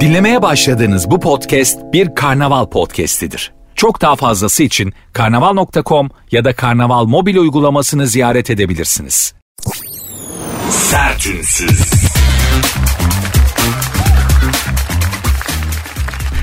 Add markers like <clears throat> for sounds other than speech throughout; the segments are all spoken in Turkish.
Dinlemeye başladığınız bu podcast bir karnaval podcastidir. Çok daha fazlası için karnaval.com ya da karnaval mobil uygulamasını ziyaret edebilirsiniz. Sertünsüz.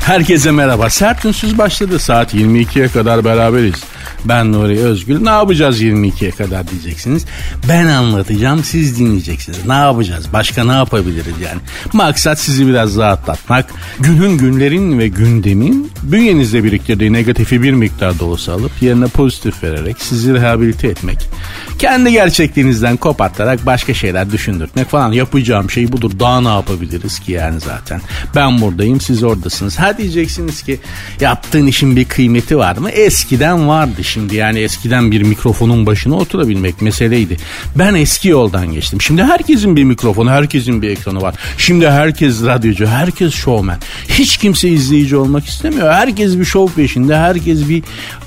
Herkese merhaba. Sert Ünsüz başladı. Saat 22'ye kadar beraberiz. Ben Nuri Özgül. Ne yapacağız 22'ye kadar diyeceksiniz. Ben anlatacağım siz dinleyeceksiniz. Ne yapacağız? Başka ne yapabiliriz yani? Maksat sizi biraz rahatlatmak. Günün günlerin ve gündemin bünyenizde biriktirdiği negatifi bir miktar da olsa alıp yerine pozitif vererek sizi rehabilite etmek. Kendi gerçekliğinizden kopartarak başka şeyler düşündürtmek falan. Yapacağım şey budur. Daha ne yapabiliriz ki yani zaten. Ben buradayım siz oradasınız. Ha diyeceksiniz ki yaptığın işin bir kıymeti var mı? Eskiden vardı şimdi yani eskiden bir mikrofonun başına oturabilmek meseleydi. Ben eski yoldan geçtim. Şimdi herkesin bir mikrofonu, herkesin bir ekranı var. Şimdi herkes radyocu, herkes şovmen. Hiç kimse izleyici olmak istemiyor. Herkes bir şov peşinde, herkes bir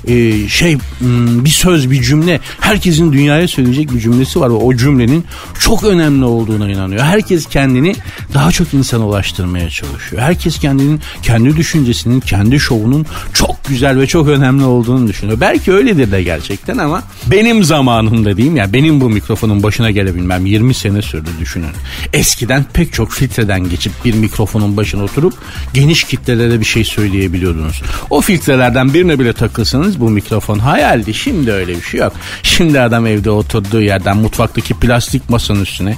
e, şey, hmm, bir söz, bir cümle. Herkesin dünyaya söyleyecek bir cümlesi var ve o cümlenin çok önemli olduğuna inanıyor. Herkes kendini daha çok insana ulaştırmaya çalışıyor. Herkes kendinin kendi düşüncesinin, kendi şovunun çok güzel ve çok önemli olduğunu düşünüyor. Belki öyledir de gerçekten ama benim zamanımda diyeyim ya benim bu mikrofonun başına gelebilmem 20 sene sürdü düşünün. Eskiden pek çok filtreden geçip bir mikrofonun başına oturup geniş kitlelere bir şey söyleyebiliyordunuz. O filtrelerden birine bile takılsanız bu mikrofon hayaldi. Şimdi öyle bir şey yok. Şimdi adam evde oturduğu yerden mutfaktaki plastik masanın üstüne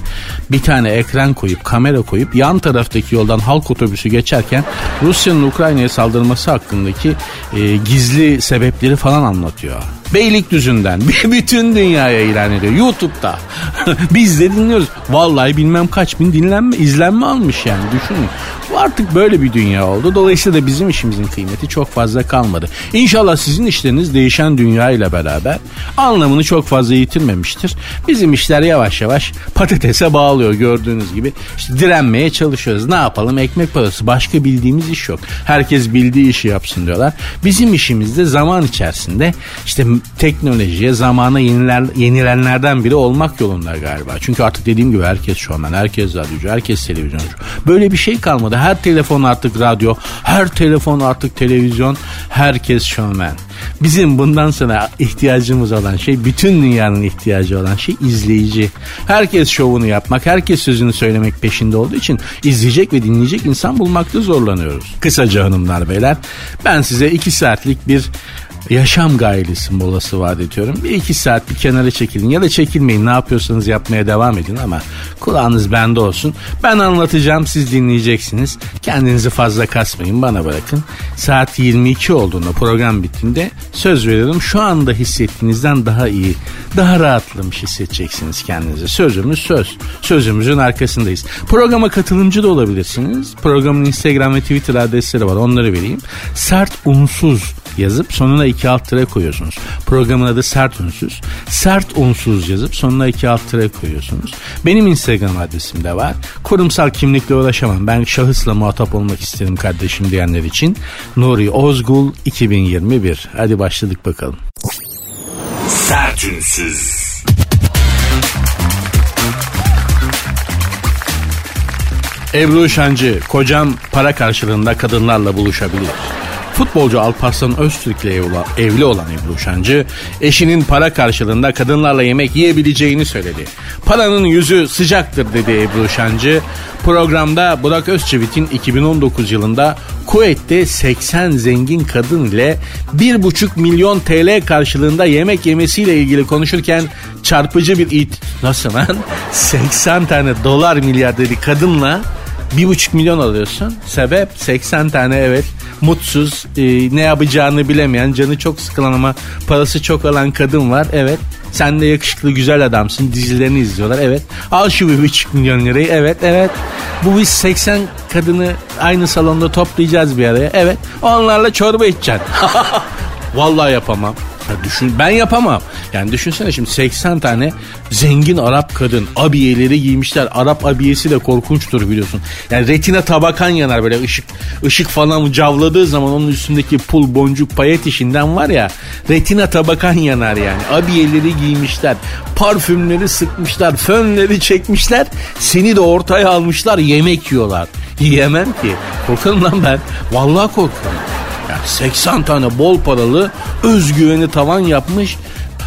bir tane ekran koyup kamera koyup yan taraftaki yoldan halk otobüsü geçerken Rusya'nın Ukrayna'ya saldırması hakkındaki e, gizli sebepleri falan anlatıyor. Beylikdüzü'nden <laughs> bütün dünyaya ilan ediyor. YouTube'da. <laughs> Biz de dinliyoruz. Vallahi bilmem kaç bin dinlenme, izlenme almış yani düşünün. Artık böyle bir dünya oldu. Dolayısıyla da bizim işimizin kıymeti çok fazla kalmadı. İnşallah sizin işleriniz değişen dünya ile beraber anlamını çok fazla yitirmemiştir. Bizim işler yavaş yavaş patatese bağlıyor gördüğünüz gibi. İşte direnmeye çalışıyoruz. Ne yapalım? Ekmek parası. Başka bildiğimiz iş yok. Herkes bildiği işi yapsın diyorlar. Bizim işimizde zaman içerisinde işte teknolojiye, zamana yeniler, yenilenlerden biri olmak yolunda galiba. Çünkü artık dediğim gibi herkes şovmen, herkes radyocu, herkes televizyoncu. Böyle bir şey kalmadı. Her telefon artık radyo, her telefon artık televizyon, herkes şovmen. Bizim bundan sonra ihtiyacımız olan şey, bütün dünyanın ihtiyacı olan şey izleyici. Herkes şovunu yapmak, herkes sözünü söylemek peşinde olduğu için izleyecek ve dinleyecek insan bulmakta zorlanıyoruz. Kısaca hanımlar beyler, ben size iki saatlik bir yaşam gailesi molası vaat ediyorum. Bir iki saat bir kenara çekilin ya da çekilmeyin ne yapıyorsanız yapmaya devam edin ama kulağınız bende olsun. Ben anlatacağım siz dinleyeceksiniz. Kendinizi fazla kasmayın bana bırakın. Saat 22 olduğunda program bittiğinde söz veriyorum şu anda hissettiğinizden daha iyi, daha rahatlamış hissedeceksiniz kendinizi. Sözümüz söz. Sözümüzün arkasındayız. Programa katılımcı da olabilirsiniz. Programın Instagram ve Twitter adresleri var onları vereyim. Sert unsuz yazıp sonuna iki alt tere koyuyorsunuz. Programın adı Sert Unsuz. Sert Unsuz yazıp sonuna iki alt tere koyuyorsunuz. Benim Instagram adresim de var. Kurumsal kimlikle ulaşamam. Ben şahısla muhatap olmak isterim kardeşim diyenler için. Nuri Ozgul 2021. Hadi başladık bakalım. Sertünsüz. Ebru Şancı, kocam para karşılığında kadınlarla buluşabilir. Futbolcu Alparslan Öztürk ile evli olan Ebru Şancı, eşinin para karşılığında kadınlarla yemek yiyebileceğini söyledi. Paranın yüzü sıcaktır dedi Ebru Şancı. Programda Burak Özçivit'in 2019 yılında Kuveyt'te 80 zengin kadın ile 1,5 milyon TL karşılığında yemek yemesiyle ilgili konuşurken çarpıcı bir it... Nasıl lan? <laughs> 80 tane dolar milyar dedi kadınla bir buçuk milyon alıyorsun. Sebep 80 tane evet mutsuz e, ne yapacağını bilemeyen canı çok sıkılan ama parası çok alan kadın var. Evet sen de yakışıklı güzel adamsın dizilerini izliyorlar. Evet al şu bir buçuk milyon lirayı. Evet evet bu biz 80 kadını aynı salonda toplayacağız bir araya. Evet onlarla çorba içeceksin. <laughs> Vallahi yapamam. Ya düşün, ben yapamam. Yani düşünsene şimdi 80 tane zengin Arap kadın abiyeleri giymişler. Arap abiyesi de korkunçtur biliyorsun. Yani retina tabakan yanar böyle ışık ışık falan cavladığı zaman onun üstündeki pul boncuk payet işinden var ya retina tabakan yanar yani. Abiyeleri giymişler. Parfümleri sıkmışlar. Fönleri çekmişler. Seni de ortaya almışlar yemek yiyorlar. Yiyemem ki. Korkarım lan ben. Vallahi korkuyorum. Yani 80 tane bol paralı özgüveni tavan yapmış.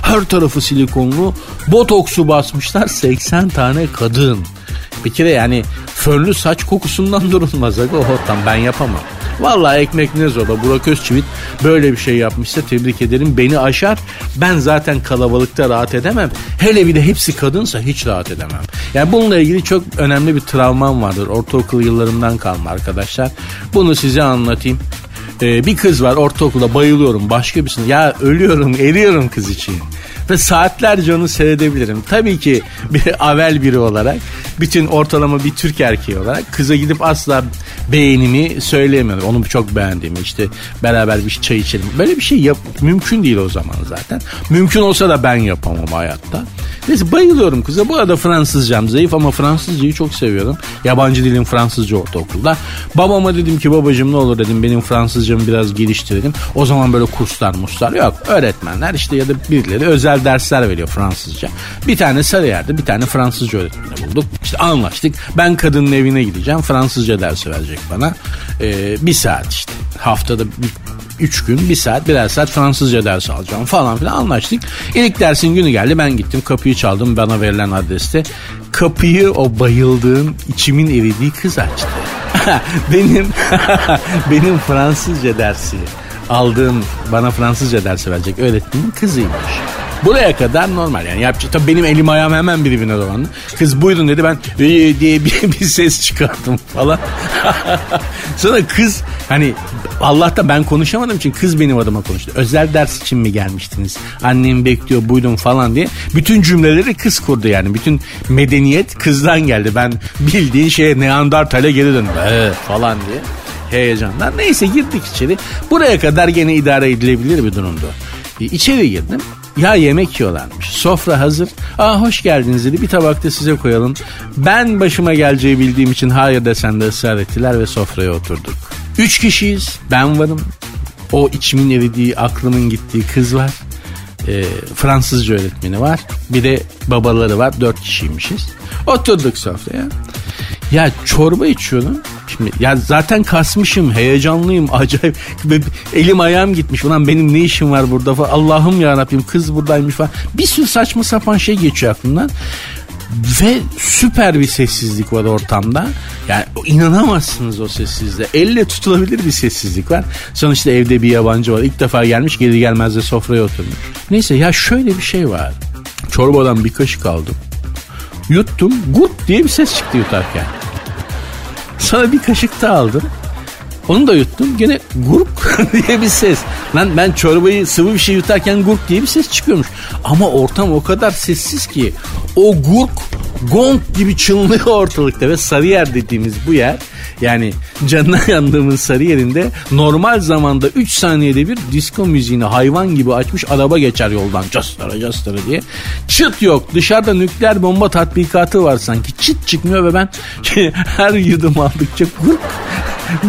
Her tarafı silikonlu. Botoksu basmışlar 80 tane kadın. Bir kere yani fönlü saç kokusundan <laughs> durulmaz. O ortam ben yapamam. Vallahi ekmek ne zorla Burak Özçivit böyle bir şey yapmışsa tebrik ederim. Beni aşar. Ben zaten kalabalıkta rahat edemem. Hele bir de hepsi kadınsa hiç rahat edemem. Yani bununla ilgili çok önemli bir travmam vardır. Ortaokul yıllarımdan kalma arkadaşlar. Bunu size anlatayım. Ee, bir kız var ortaokulda bayılıyorum başka birisine. Ya ölüyorum eriyorum kız için. Ve saatlerce onu seyredebilirim. Tabii ki bir avel biri olarak bütün ortalama bir Türk erkeği olarak kıza gidip asla beğenimi söyleyemiyorum. Onu çok beğendiğimi işte beraber bir çay içelim. Böyle bir şey yap mümkün değil o zaman zaten. Mümkün olsa da ben yapamam hayatta. Neyse bayılıyorum kıza. Bu arada Fransızcam zayıf ama Fransızcayı çok seviyorum. Yabancı dilim Fransızca ortaokulda. Babama dedim ki babacığım ne olur dedim benim Fransızcamı biraz geliştirelim. O zaman böyle kurslar muslar yok. Öğretmenler işte ya da birileri özel dersler veriyor Fransızca. Bir tane Sarıyer'de bir tane Fransızca öğretmeni bulduk. İşte anlaştık. Ben kadının evine gideceğim. Fransızca dersi verecek bana. Ee, bir saat işte. Haftada bir, üç gün bir saat birer saat Fransızca dersi alacağım falan filan anlaştık. İlk dersin günü geldi ben gittim kapıyı çaldım bana verilen adreste. Kapıyı o bayıldığım içimin eridiği kız açtı. <laughs> benim <laughs> benim Fransızca dersi aldığım bana Fransızca dersi verecek öğretmenin kızıymış. Buraya kadar normal yani yapacak. Tabii benim elim ayağım hemen birbirine dolandı. Kız buyurun dedi ben ee, diye <laughs> bir, bir ses çıkarttım falan. <laughs> Sonra kız hani Allah'ta ben konuşamadım için kız benim adıma konuştu. Özel ders için mi gelmiştiniz? Annem bekliyor buyurun falan diye. Bütün cümleleri kız kurdu yani. Bütün medeniyet kızdan geldi. Ben bildiğin şeye Neandertal'e geri döndüm. Ee, falan diye heyecandan. Neyse girdik içeri. Buraya kadar gene idare edilebilir bir durumdu. İçeri girdim. Ya yemek yiyorlarmış. Sofra hazır. Aa hoş geldiniz dedi. Bir tabakta size koyalım. Ben başıma geleceği bildiğim için hayır desen de ısrar ettiler ve sofraya oturduk. Üç kişiyiz. Ben varım. O içimin eridiği, aklımın gittiği kız var. E, Fransızca öğretmeni var. Bir de babaları var. Dört kişiymişiz. Oturduk sofraya. Ya çorba içiyordum. Şimdi ya zaten kasmışım, heyecanlıyım, <laughs> acayip. Elim ayağım gitmiş. Ulan benim ne işim var burada falan. Allah'ım ya Rabbim kız buradaymış falan. Bir sürü saçma sapan şey geçiyor aklımdan. Ve süper bir sessizlik var ortamda. Yani inanamazsınız o sessizliğe. Elle tutulabilir bir sessizlik var. Sonuçta evde bir yabancı var. İlk defa gelmiş geri gelmez de sofraya oturmuş. Neyse ya şöyle bir şey var. Çorbadan bir kaşık aldım. Yuttum. Gurt diye bir ses çıktı yutarken. Sonra bir kaşık da aldım. Onu da yuttum. Gene gurk <laughs> diye bir ses. Lan ben çorbayı sıvı bir şey yutarken gurk diye bir ses çıkıyormuş. Ama ortam o kadar sessiz ki o gurk gong gibi çınlıyor ortalıkta ve Sarıyer dediğimiz bu yer yani canına <laughs> yandığımız sarı yerinde normal zamanda 3 saniyede bir disco müziğini hayvan gibi açmış araba geçer yoldan castara castara diye. Çıt yok dışarıda nükleer bomba tatbikatı var sanki çıt çıkmıyor ve ben <laughs> her yudum aldıkça gurk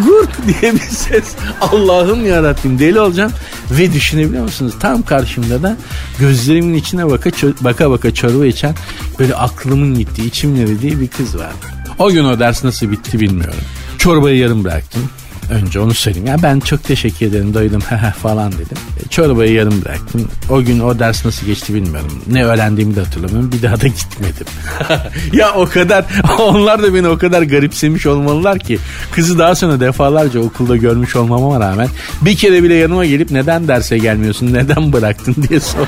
gurk diye bir ses Allah'ım yarabbim deli olacağım ve düşünebiliyor musunuz tam karşımda da gözlerimin içine baka baka baka çorba içen böyle aklımın gittiği içimle dediği bir kız var. O gün o ders nasıl bitti bilmiyorum. Çorbayı yarım bıraktım. Önce onu söyleyeyim. Ya ben çok teşekkür ederim doydum <laughs> falan dedim. E, çorbayı yarım bıraktım. O gün o ders nasıl geçti bilmiyorum. Ne öğrendiğimi de hatırlamıyorum. Bir daha da <laughs> gitmedim. <laughs> ya o kadar onlar da beni o kadar garipsemiş olmalılar ki kızı daha sonra defalarca okulda görmüş olmama rağmen bir kere bile yanıma gelip neden derse gelmiyorsun neden bıraktın diye sordu.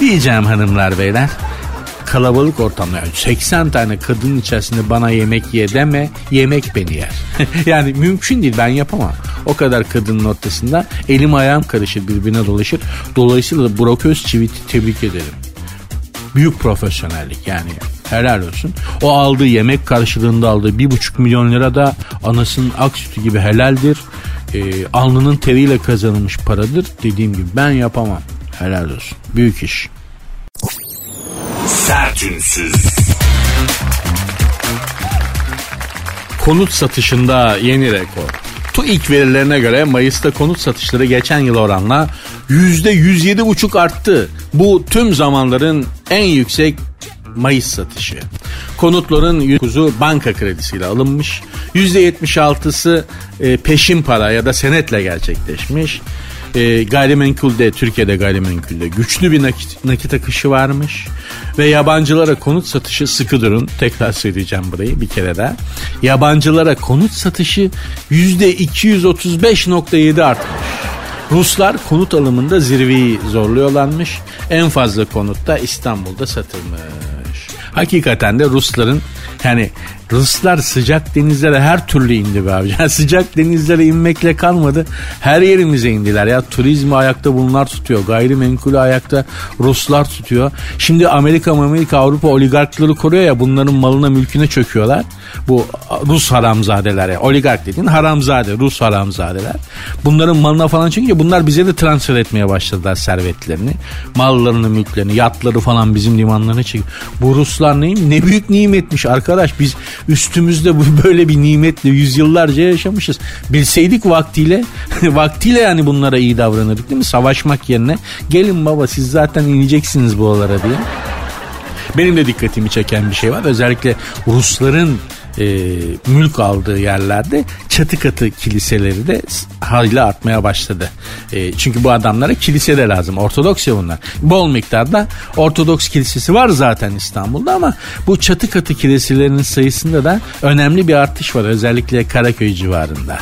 Diyeceğim hanımlar beyler kalabalık ortamda yani 80 tane kadının içerisinde bana yemek ye deme yemek beni yer. <laughs> yani mümkün değil ben yapamam. O kadar kadının ortasında elim ayağım karışır birbirine dolaşır. Dolayısıyla da Burak Özçivit'i tebrik ederim. Büyük profesyonellik yani helal olsun. O aldığı yemek karşılığında aldığı bir buçuk milyon lira da anasının ak sütü gibi helaldir. Ee, alnının teriyle kazanılmış paradır. Dediğim gibi ben yapamam. Helal olsun. Büyük iş. Sertünsüz. Konut satışında yeni rekor. TÜİK verilerine göre Mayıs'ta konut satışları geçen yıl oranla %107,5 arttı. Bu tüm zamanların en yüksek Mayıs satışı. Konutların %9'u banka kredisiyle alınmış. %76'sı e, peşin para ya da senetle gerçekleşmiş. E, gayrimenkulde, Türkiye'de gayrimenkulde güçlü bir nakit, nakit akışı varmış. Ve yabancılara konut satışı sıkı durun. Tekrar söyleyeceğim burayı bir kere daha. Yabancılara konut satışı %235.7 artmış. Ruslar konut alımında zirveyi zorluyorlarmış. En fazla konut da İstanbul'da satılmış. Hakikaten de Rusların yani Ruslar sıcak denizlere her türlü indi be abi. <laughs> Yani sıcak denizlere inmekle kalmadı. Her yerimize indiler ya. Turizmi ayakta bunlar tutuyor. Gayrimenkulü ayakta Ruslar tutuyor. Şimdi Amerika, Amerika, Avrupa oligarkları koruyor ya bunların malına mülküne çöküyorlar. Bu Rus haramzadeler ya. Oligark dediğin haramzade, Rus haramzadeler. Bunların malına falan çünkü bunlar bize de transfer etmeye başladılar servetlerini. Mallarını, mülklerini, yatları falan bizim limanlarına çekiyor. Bu Ruslar neyim? Ne büyük nimetmiş arkadaş. Biz üstümüzde <laughs> böyle bir nimetle yüzyıllarca yaşamışız. Bilseydik vaktiyle <laughs> vaktiyle yani bunlara iyi davranırdık değil mi? Savaşmak yerine gelin baba siz zaten ineceksiniz bu buralara diye. Benim de dikkatimi çeken bir şey var. Özellikle Rusların e, mülk aldığı yerlerde çatı katı kiliseleri de hayli artmaya başladı. E, çünkü bu adamlara kilise de lazım. Ortodoks ya bunlar. Bol miktarda Ortodoks kilisesi var zaten İstanbul'da ama bu çatı katı kiliselerinin sayısında da önemli bir artış var. Özellikle Karaköy civarında.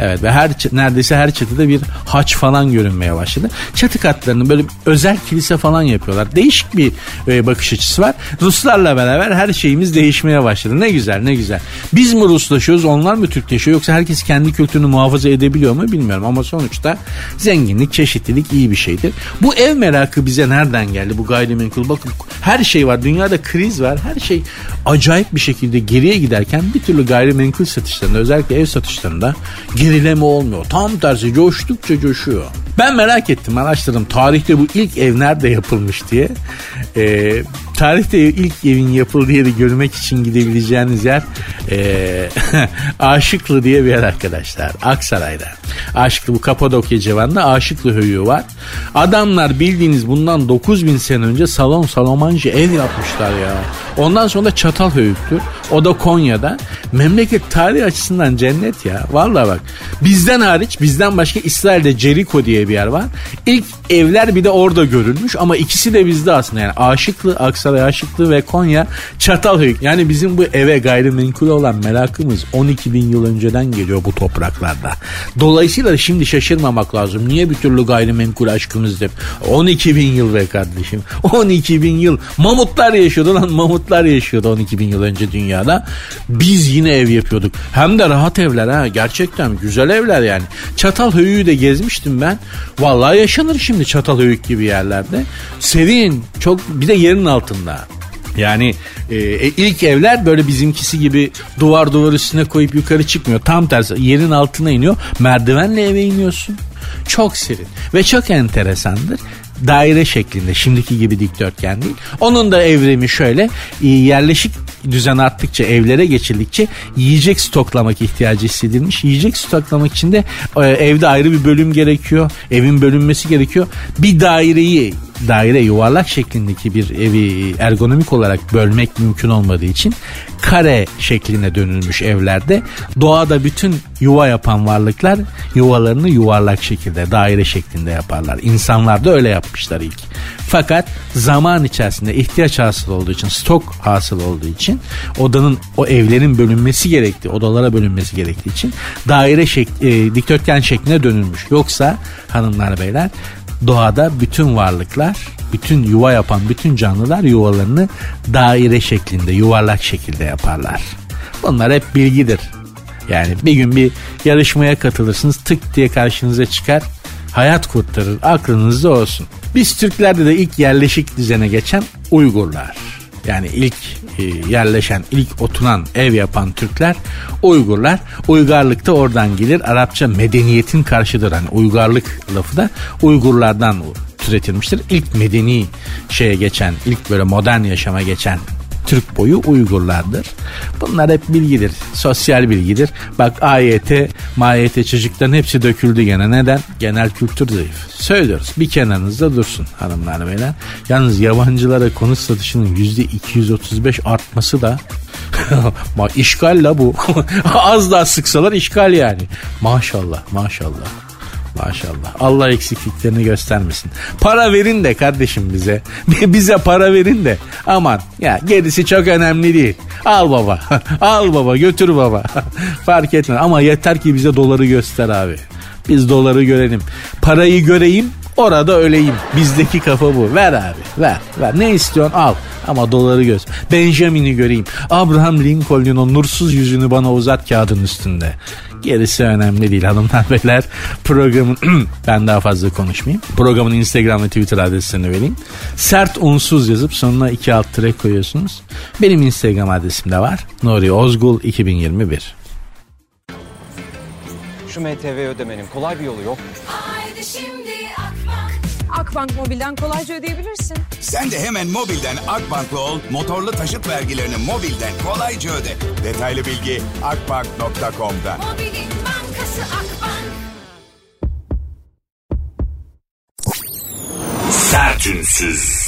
Evet ve her neredeyse her çatıda bir haç falan görünmeye başladı. Çatı katlarını böyle özel kilise falan yapıyorlar. Değişik bir e, bakış açısı var. Ruslarla beraber her şeyimiz değişmeye başladı. Ne güzel ne güzel. Biz mi Ruslaşıyoruz onlar mı Türkleşiyor yoksa herkes kendi kültürünü muhafaza edebiliyor mu bilmiyorum ama sonuçta zenginlik çeşitlilik iyi bir şeydir. Bu ev merakı bize nereden geldi bu gayrimenkul bakın her şey var dünyada kriz var her şey acayip bir şekilde geriye giderken bir türlü gayrimenkul satışlarında özellikle ev satışlarında gerileme olmuyor. Tam tersi coştukça coşuyor. Ben merak ettim araştırdım tarihte bu ilk ev nerede yapılmış diye. Ee, tarihte ilk evin yapıldığı yeri görmek için gidebileceğiniz yer e, <laughs> Aşıklı diye bir yer arkadaşlar. Aksaray'da. Aşıklı bu Kapadokya civarında Aşıklı höyüğü var. Adamlar bildiğiniz bundan 9000 sene önce salon salomancı ev yapmışlar ya. Ondan sonra da çatal höyüktür. O da Konya'da. Memleket tarihi açısından cennet ya. Vallahi bak bizden hariç bizden başka İsrail'de Jericho diye bir yer var. İlk evler bir de orada görülmüş ama ikisi de bizde aslında yani Aşıklı, Aksaray Aşıklı ve Konya Çatalhöyük. Yani bizim bu eve gayrimenkul olan merakımız 12 bin yıl önceden geliyor bu topraklarda. Dolayısıyla şimdi şaşırmamak lazım. Niye bir türlü gayrimenkul aşkımızdır? 12 bin yıl be kardeşim. <laughs> 12 bin yıl. Mamutlar yaşıyordu lan mamutlar yaşıyordu 12 bin yıl önce dünyada. Biz yine ev yapıyorduk. Hem de rahat evler ha gerçekten güzel evler yani. Çatalhöyük'ü de gezmiştim ben. Vallahi yaşanır şimdi Çatalhöyük gibi yerlerde. Serin çok bir de yerin altında. Yani e, e, ilk evler böyle bizimkisi gibi duvar duvar üstüne koyup yukarı çıkmıyor. Tam tersi yerin altına iniyor. Merdivenle eve iniyorsun. Çok serin ve çok enteresandır daire şeklinde şimdiki gibi dikdörtgen değil. Onun da evrimi şöyle e, yerleşik düzen arttıkça evlere geçildikçe yiyecek stoklamak ihtiyacı hissedilmiş. Yiyecek stoklamak için de e, evde ayrı bir bölüm gerekiyor. Evin bölünmesi gerekiyor. Bir daireyi daire yuvarlak şeklindeki bir evi ergonomik olarak bölmek mümkün olmadığı için kare şekline dönülmüş evlerde doğada bütün yuva yapan varlıklar yuvalarını yuvarlak şekilde daire şeklinde yaparlar. İnsanlar da öyle yapmışlar ilk. Fakat zaman içerisinde ihtiyaç hasıl olduğu için stok hasıl olduğu için odanın o evlerin bölünmesi gerektiği odalara bölünmesi gerektiği için daire şek e, dikdörtgen şekline dönülmüş. Yoksa hanımlar beyler doğada bütün varlıklar, bütün yuva yapan bütün canlılar yuvalarını daire şeklinde, yuvarlak şekilde yaparlar. Bunlar hep bilgidir. Yani bir gün bir yarışmaya katılırsınız tık diye karşınıza çıkar hayat kurtarır aklınızda olsun. Biz Türklerde de ilk yerleşik düzene geçen Uygurlar. Yani ilk yerleşen, ilk oturan, ev yapan Türkler Uygurlar. Uygarlık da oradan gelir. Arapça medeniyetin karşıdır. Hani uygarlık lafı da Uygurlardan türetilmiştir. İlk medeni şeye geçen, ilk böyle modern yaşama geçen Türk boyu Uygurlardır. Bunlar hep bilgidir. Sosyal bilgidir. Bak AYT, MAYT çocukların hepsi döküldü gene. Neden? Genel kültür zayıf. Söylüyoruz. Bir kenarınızda dursun hanımlar beyler. Yalnız yabancılara konut satışının %235 artması da <laughs> işgal la bu. <laughs> Az daha sıksalar işgal yani. Maşallah maşallah. Maşallah. Allah eksikliklerini göstermesin. Para verin de kardeşim bize. <laughs> bize para verin de. Aman ya gerisi çok önemli değil. Al baba. <laughs> Al baba götür baba. <laughs> Fark etmez ama yeter ki bize doları göster abi. Biz doları görelim. Parayı göreyim orada öleyim. Bizdeki kafa bu. Ver abi ver ver. Ne istiyorsun al. Ama doları göz. Benjamin'i göreyim. Abraham Lincoln'un o nursuz yüzünü bana uzat kağıdın üstünde. Gerisi önemli değil hanımlar beyler. Programın <clears throat> ben daha fazla konuşmayayım. Programın Instagram ve Twitter adresini vereyim. Sert unsuz yazıp sonuna iki alt tire koyuyorsunuz. Benim Instagram adresim de var. Nuri Ozgul 2021. Şu MTV ödemenin kolay bir yolu yok. Haydi şimdi Akbank. Akbank Mobil'den kolayca ödeyebilirsin. Sen de hemen mobilden Akbank'la ol, motorlu taşıt vergilerini mobilden kolayca öde. Detaylı bilgi akbank.com'da. Mobilin bankası Akbank. Sertünsüz.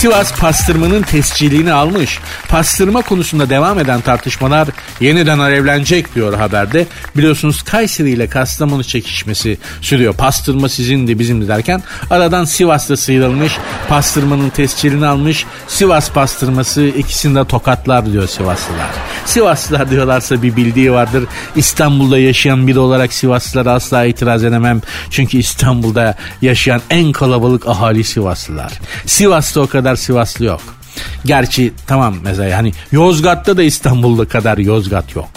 Sivas pastırmanın tescilini almış. Pastırma konusunda devam eden tartışmalar yeniden alevlenecek diyor haberde. Biliyorsunuz Kayseri ile Kastamonu çekişmesi sürüyor. Pastırma sizindi bizimdi derken aradan Sivas'ta sıyrılmış. Pastırmanın tescilini almış. Sivas pastırması ikisini de tokatlar diyor Sivaslılar. Sivaslılar diyorlarsa bir bildiği vardır. İstanbul'da yaşayan biri olarak Sivaslılara asla itiraz edemem. Çünkü İstanbul'da yaşayan en kalabalık ahali Sivaslılar. Sivas'ta o kadar Sivaslı yok. Gerçi tamam mesela hani Yozgat'ta da İstanbul'da kadar Yozgat yok.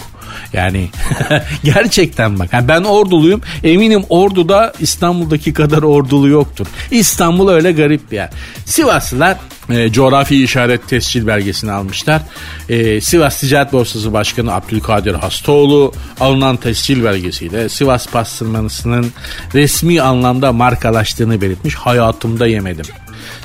Yani <laughs> gerçekten bak yani ben orduluyum eminim orduda İstanbul'daki kadar ordulu yoktur. İstanbul öyle garip bir yer. Sivaslılar e, coğrafi işaret tescil belgesini almışlar. E, Sivas Ticaret Borsası Başkanı Abdülkadir Hastoğlu alınan tescil belgesiyle Sivas pastırmasının resmi anlamda markalaştığını belirtmiş. Hayatımda yemedim.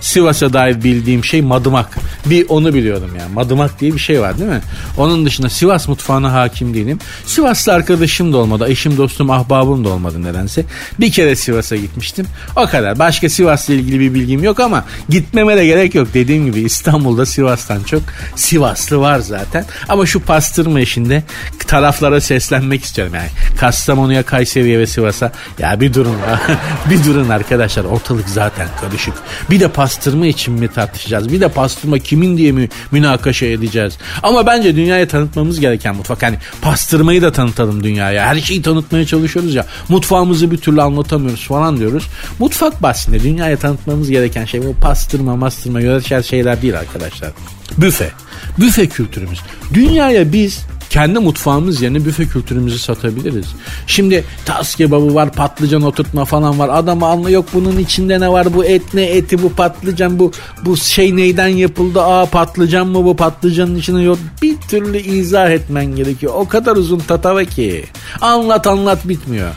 Sivas'a dair bildiğim şey madımak. Bir onu biliyorum yani. Madımak diye bir şey var değil mi? Onun dışında Sivas mutfağına hakim değilim. Sivaslı arkadaşım da olmadı. Eşim, dostum, ahbabım da olmadı nedense. Bir kere Sivas'a gitmiştim. O kadar. Başka Sivas'la ilgili bir bilgim yok ama gitmeme de gerek yok. Dediğim gibi İstanbul'da Sivas'tan çok Sivaslı var zaten. Ama şu pastırma işinde taraflara seslenmek istiyorum yani. Kastamonu'ya, Kayseri'ye ve Sivas'a ya bir durun <laughs> bir durun arkadaşlar ortalık zaten karışık. Bir de pastırma için mi tartışacağız? Bir de pastırma kimin diye mi münakaşa edeceğiz? Ama bence dünyaya tanıtmamız gereken mutfak. Hani pastırmayı da tanıtalım dünyaya. Her şeyi tanıtmaya çalışıyoruz ya. Mutfağımızı bir türlü anlatamıyoruz falan diyoruz. Mutfak bahsinde dünyaya tanıtmamız gereken şey bu pastırma, mastırma, yöresel şeyler değil arkadaşlar. Büfe. Büfe kültürümüz. Dünyaya biz kendi mutfağımız yerine büfe kültürümüzü satabiliriz. Şimdi tas kebabı var, patlıcan oturtma falan var. Adam anla yok bunun içinde ne var? Bu et ne eti bu patlıcan bu bu şey neyden yapıldı? Aa patlıcan mı bu patlıcanın içine yok. Bir türlü izah etmen gerekiyor. O kadar uzun tatava ki. Anlat anlat bitmiyor.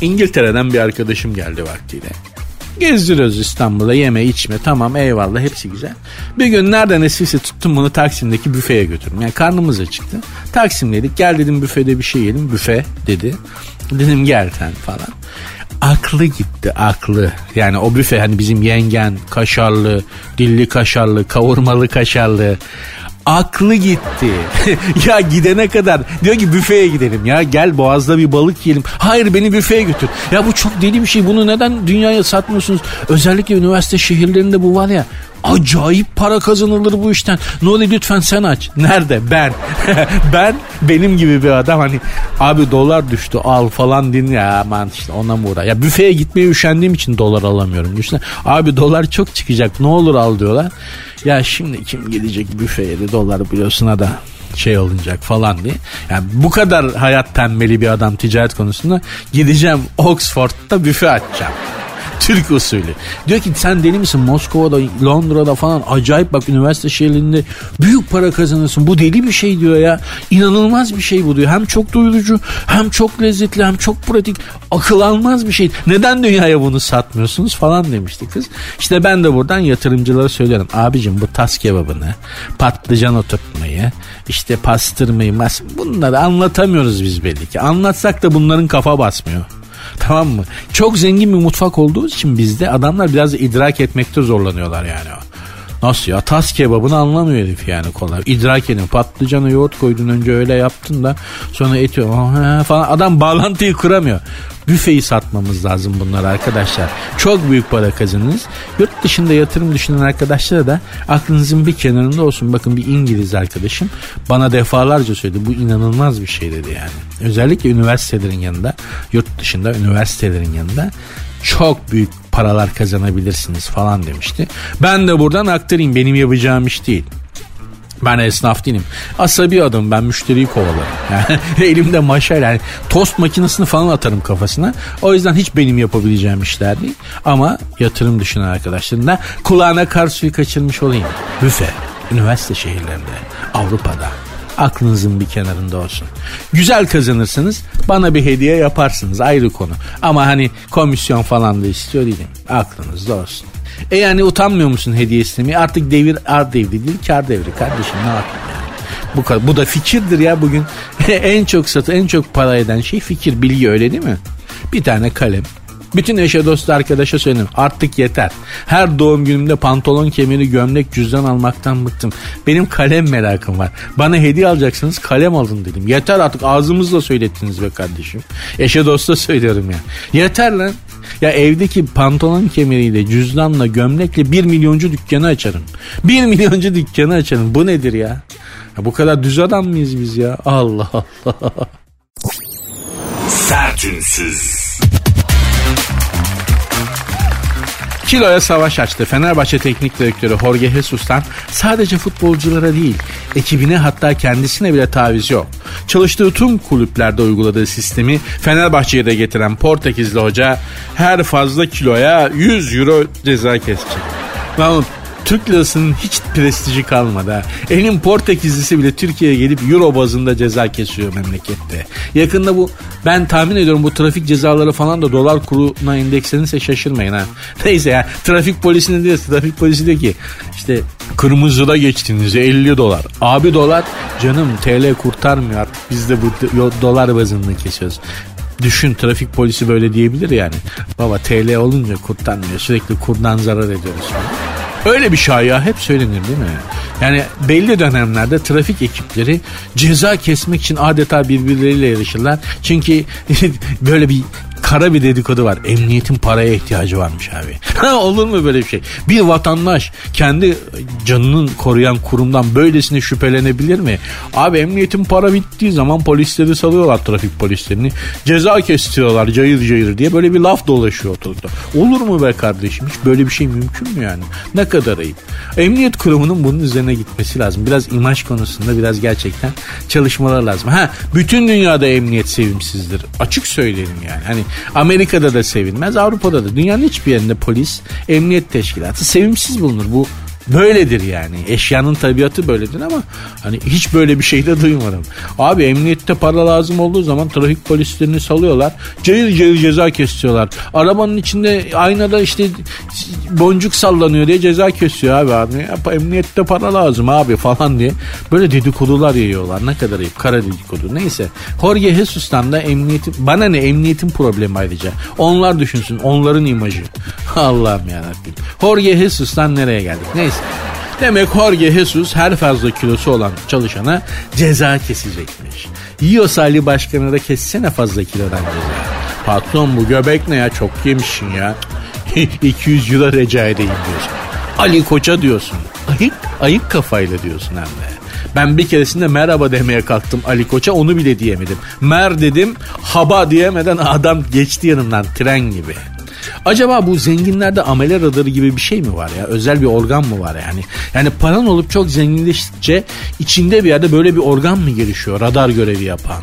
İngiltere'den bir arkadaşım geldi vaktiyle. Gezdiriyoruz İstanbul'da yeme içme tamam eyvallah hepsi güzel. Bir gün nereden esirse tuttum bunu Taksim'deki büfeye götürdüm. Yani karnımız acıktı. Taksim'deydik gel dedim büfede bir şey yiyelim. Büfe dedi. Dedim gel sen falan. Aklı gitti aklı. Yani o büfe hani bizim yengen kaşarlı, dilli kaşarlı, kavurmalı kaşarlı aklı gitti. <laughs> ya gidene kadar diyor ki büfeye gidelim ya gel boğazda bir balık yiyelim. Hayır beni büfeye götür. Ya bu çok deli bir şey bunu neden dünyaya satmıyorsunuz? Özellikle üniversite şehirlerinde bu var ya acayip para kazanılır bu işten. Nuri lütfen sen aç. Nerede? Ben. <laughs> ben benim gibi bir adam hani abi dolar düştü al falan din ya aman işte ona mı uğra. Ya büfeye gitmeye üşendiğim için dolar alamıyorum. Düşünsene. Abi dolar çok çıkacak ne olur al diyorlar. Ya şimdi kim gidecek büfeye de dolar biliyorsun da şey olacak falan diye. Yani bu kadar hayat tembeli bir adam ticaret konusunda gideceğim Oxford'da büfe açacağım. Türk usulü. Diyor ki sen deli misin Moskova'da, Londra'da falan acayip bak üniversite şehirlerinde büyük para kazanırsın. Bu deli bir şey diyor ya. İnanılmaz bir şey bu diyor. Hem çok doyurucu hem çok lezzetli hem çok pratik. Akıl almaz bir şey. Neden dünyaya bunu satmıyorsunuz falan demişti kız. İşte ben de buradan yatırımcılara söylüyorum. Abicim bu tas kebabını, patlıcan oturtmayı, işte pastırmayı, mas bunları anlatamıyoruz biz belli ki. Anlatsak da bunların kafa basmıyor. <laughs> Tamam mı? Çok zengin bir mutfak olduğu için bizde adamlar biraz idrak etmekte zorlanıyorlar yani. Nasıl ya? Tas kebabını anlamıyor herif yani kolay. İdrak edin. Patlıcanı yoğurt koydun önce öyle yaptın da sonra eti "Aa, falan. Adam bağlantıyı kuramıyor. Büfeyi satmamız lazım bunlar arkadaşlar. Çok büyük para kazanırız. Yurt dışında yatırım düşünen arkadaşlara da aklınızın bir kenarında olsun. Bakın bir İngiliz arkadaşım bana defalarca söyledi. Bu inanılmaz bir şey dedi yani. Özellikle üniversitelerin yanında, yurt dışında üniversitelerin yanında çok büyük paralar kazanabilirsiniz falan demişti. Ben de buradan aktarayım benim yapacağım iş değil. Ben esnaf değilim. Asabi adım ben müşteriyi kovalarım. <laughs> Yani elimde maşayla yani tost makinesini falan atarım kafasına. O yüzden hiç benim yapabileceğim işler değil. Ama yatırım düşünen arkadaşların da kulağına kar suyu kaçırmış olayım. Büfe, üniversite şehirlerinde, Avrupa'da aklınızın bir kenarında olsun. Güzel kazanırsınız bana bir hediye yaparsınız ayrı konu. Ama hani komisyon falan da istiyor değilim. Aklınızda olsun. E yani utanmıyor musun hediye istemeye? Artık devir ar devri değil kar devri kardeşim ne yapayım yani. Bu, kadar. bu da fikirdir ya bugün. <laughs> en çok satı en çok para eden şey fikir bilgi öyle değil mi? Bir tane kalem bütün eşe dost arkadaşa söyledim artık yeter. Her doğum günümde pantolon kemeri gömlek cüzdan almaktan bıktım. Benim kalem merakım var. Bana hediye alacaksınız kalem alın dedim. Yeter artık ağzımızla söylettiniz be kardeşim. Eşe dosta söylüyorum ya. Yeter lan. Ya evdeki pantolon kemeriyle cüzdanla gömlekle bir milyoncu dükkanı açarım. Bir milyoncu dükkanı açarım. Bu nedir ya? ya bu kadar düz adam mıyız biz ya? Allah Allah. Sertünsüz. Kiloya savaş açtı. Fenerbahçe Teknik Direktörü Jorge Jesus'tan sadece futbolculara değil, ekibine hatta kendisine bile taviz yok. Çalıştığı tüm kulüplerde uyguladığı sistemi Fenerbahçe'ye de getiren Portekizli hoca her fazla kiloya 100 euro ceza kesecek. Lan Türk lirasının hiç prestiji kalmadı. Ha. Elin Portekizlisi bile Türkiye'ye gelip euro bazında ceza kesiyor memlekette. Yakında bu ben tahmin ediyorum bu trafik cezaları falan da dolar kuruna endekslenirse şaşırmayın ha. <laughs> Neyse ya trafik polisinin diyor trafik polisi diyor ki işte kırmızıda geçtiğinizde 50 dolar. Abi dolar canım TL kurtarmıyor artık biz de bu dolar bazında kesiyoruz. Düşün trafik polisi böyle diyebilir yani. Baba TL olunca kurtarmıyor sürekli kurdan zarar ediyoruz falan. Öyle bir şaya hep söylenir değil mi? Yani belli dönemlerde trafik ekipleri ceza kesmek için adeta birbirleriyle yarışırlar. Çünkü <laughs> böyle bir kara bir dedikodu var. Emniyetin paraya ihtiyacı varmış abi. <laughs> Olur mu böyle bir şey? Bir vatandaş kendi canının koruyan kurumdan böylesine şüphelenebilir mi? Abi emniyetin para bittiği zaman polisleri salıyorlar trafik polislerini. Ceza kestiriyorlar cayır cayır diye böyle bir laf dolaşıyor ortalıkta. Olur mu be kardeşim? Hiç böyle bir şey mümkün mü yani? Ne kadar ayıp. Emniyet kurumunun bunun üzerine gitmesi lazım. Biraz imaj konusunda biraz gerçekten çalışmalar lazım. Ha bütün dünyada emniyet sevimsizdir. Açık söyleyelim yani. Hani Amerika'da da sevilmez, Avrupa'da da. Dünyanın hiçbir yerinde polis, emniyet teşkilatı sevimsiz bulunur. Bu böyledir yani. Eşyanın tabiatı böyledir ama hani hiç böyle bir şey de duymadım. Abi emniyette para lazım olduğu zaman trafik polislerini salıyorlar. Cayır cayır ceza kesiyorlar. Arabanın içinde aynada işte boncuk sallanıyor diye ceza kesiyor abi abi. Emniyette para lazım abi falan diye. Böyle dedikodular yiyorlar. Ne kadar ayıp. Kara dedikodu. Neyse. Jorge Jesus'tan da emniyetin bana ne emniyetin problemi ayrıca. Onlar düşünsün. Onların imajı. <laughs> Allah'ım yarabbim. Jorge Jesus'tan nereye geldik? Neyse. Demek Jorge Jesus her fazla kilosu olan çalışana ceza kesecekmiş. Yiyorsa Ali Başkan'a da kessene fazla kilodan ceza. Patron bu göbek ne ya çok yemişsin ya. <laughs> 200 euro rica edeyim diyorsun. Ali Koç'a diyorsun. Ayık, ayık kafayla diyorsun hem de. Ben bir keresinde merhaba demeye kalktım Ali Koç'a onu bile diyemedim. Mer dedim haba diyemeden adam geçti yanımdan tren gibi. Acaba bu zenginlerde amele radarı gibi bir şey mi var ya? Özel bir organ mı var yani? Yani paran olup çok zenginleştikçe içinde bir yerde böyle bir organ mı gelişiyor? Radar görevi yapan.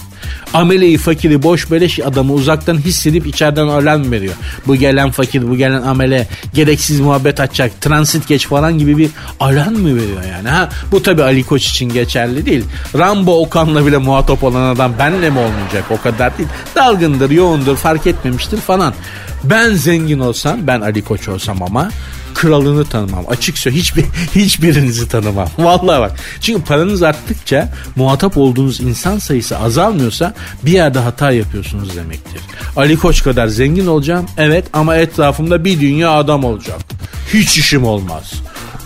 Ameleyi fakiri boş beleş adamı uzaktan hissedip içeriden alarm veriyor. Bu gelen fakir bu gelen amele gereksiz muhabbet açacak transit geç falan gibi bir alarm mı veriyor yani ha? Bu tabi Ali Koç için geçerli değil. Rambo Okan'la bile muhatap olan adam benle mi olmayacak o kadar değil. Dalgındır yoğundur fark etmemiştir falan. Ben zengin olsam ben Ali Koç olsam ama kralını tanımam. Açık söyle hiçbir, <laughs> hiçbirinizi tanımam. Vallahi bak. Çünkü paranız arttıkça muhatap olduğunuz insan sayısı azalmıyorsa bir yerde hata yapıyorsunuz demektir. Ali Koç kadar zengin olacağım. Evet ama etrafımda bir dünya adam olacak. Hiç işim olmaz.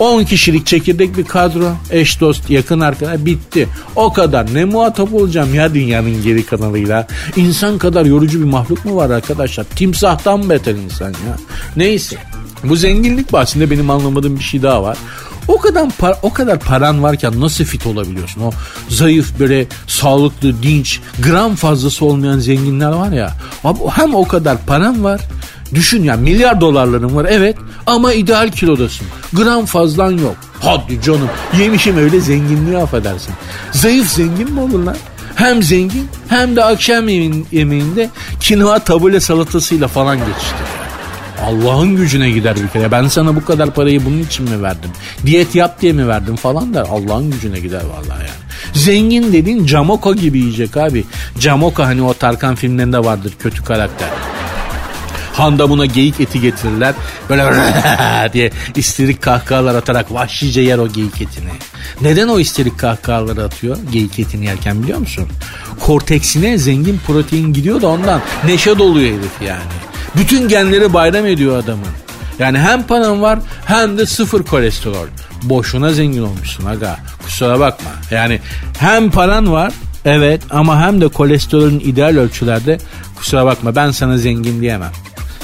10 kişilik çekirdek bir kadro, eş dost, yakın arkadaş bitti. O kadar ne muhatap olacağım ya dünyanın geri kanalıyla. İnsan kadar yorucu bir mahluk mu var arkadaşlar? Timsahtan beter insan ya. Neyse. Bu zenginlik bahsinde benim anlamadığım bir şey daha var. O kadar par- o kadar paran varken nasıl fit olabiliyorsun? O zayıf böyle sağlıklı, dinç, gram fazlası olmayan zenginler var ya. Abi hem o kadar paran var. Düşün ya milyar dolarların var evet ama ideal kilodasın. Gram fazlan yok. Hadi canım yemişim öyle zenginliği affedersin. Zayıf zengin mi olur lan? Hem zengin hem de akşam yemeğin- yemeğinde kinoa tabule salatasıyla falan geçiştiriyor. Allah'ın gücüne gider bir kere. Ben sana bu kadar parayı bunun için mi verdim? Diyet yap diye mi verdim falan der. Allah'ın gücüne gider vallahi yani. Zengin dediğin Camoka gibi yiyecek abi. Camoka hani o Tarkan filmlerinde vardır kötü karakter. Handa buna geyik eti getirirler. Böyle <laughs> diye isterik kahkahalar atarak vahşice yer o geyik etini. Neden o isterik kahkahaları atıyor geyik etini yerken biliyor musun? Korteksine zengin protein gidiyor da ondan neşe doluyor herif yani. Bütün genleri bayram ediyor adamın. Yani hem paran var hem de sıfır kolesterol. Boşuna zengin olmuşsun aga. Kusura bakma. Yani hem paran var evet ama hem de kolesterolün ideal ölçülerde kusura bakma ben sana zengin diyemem.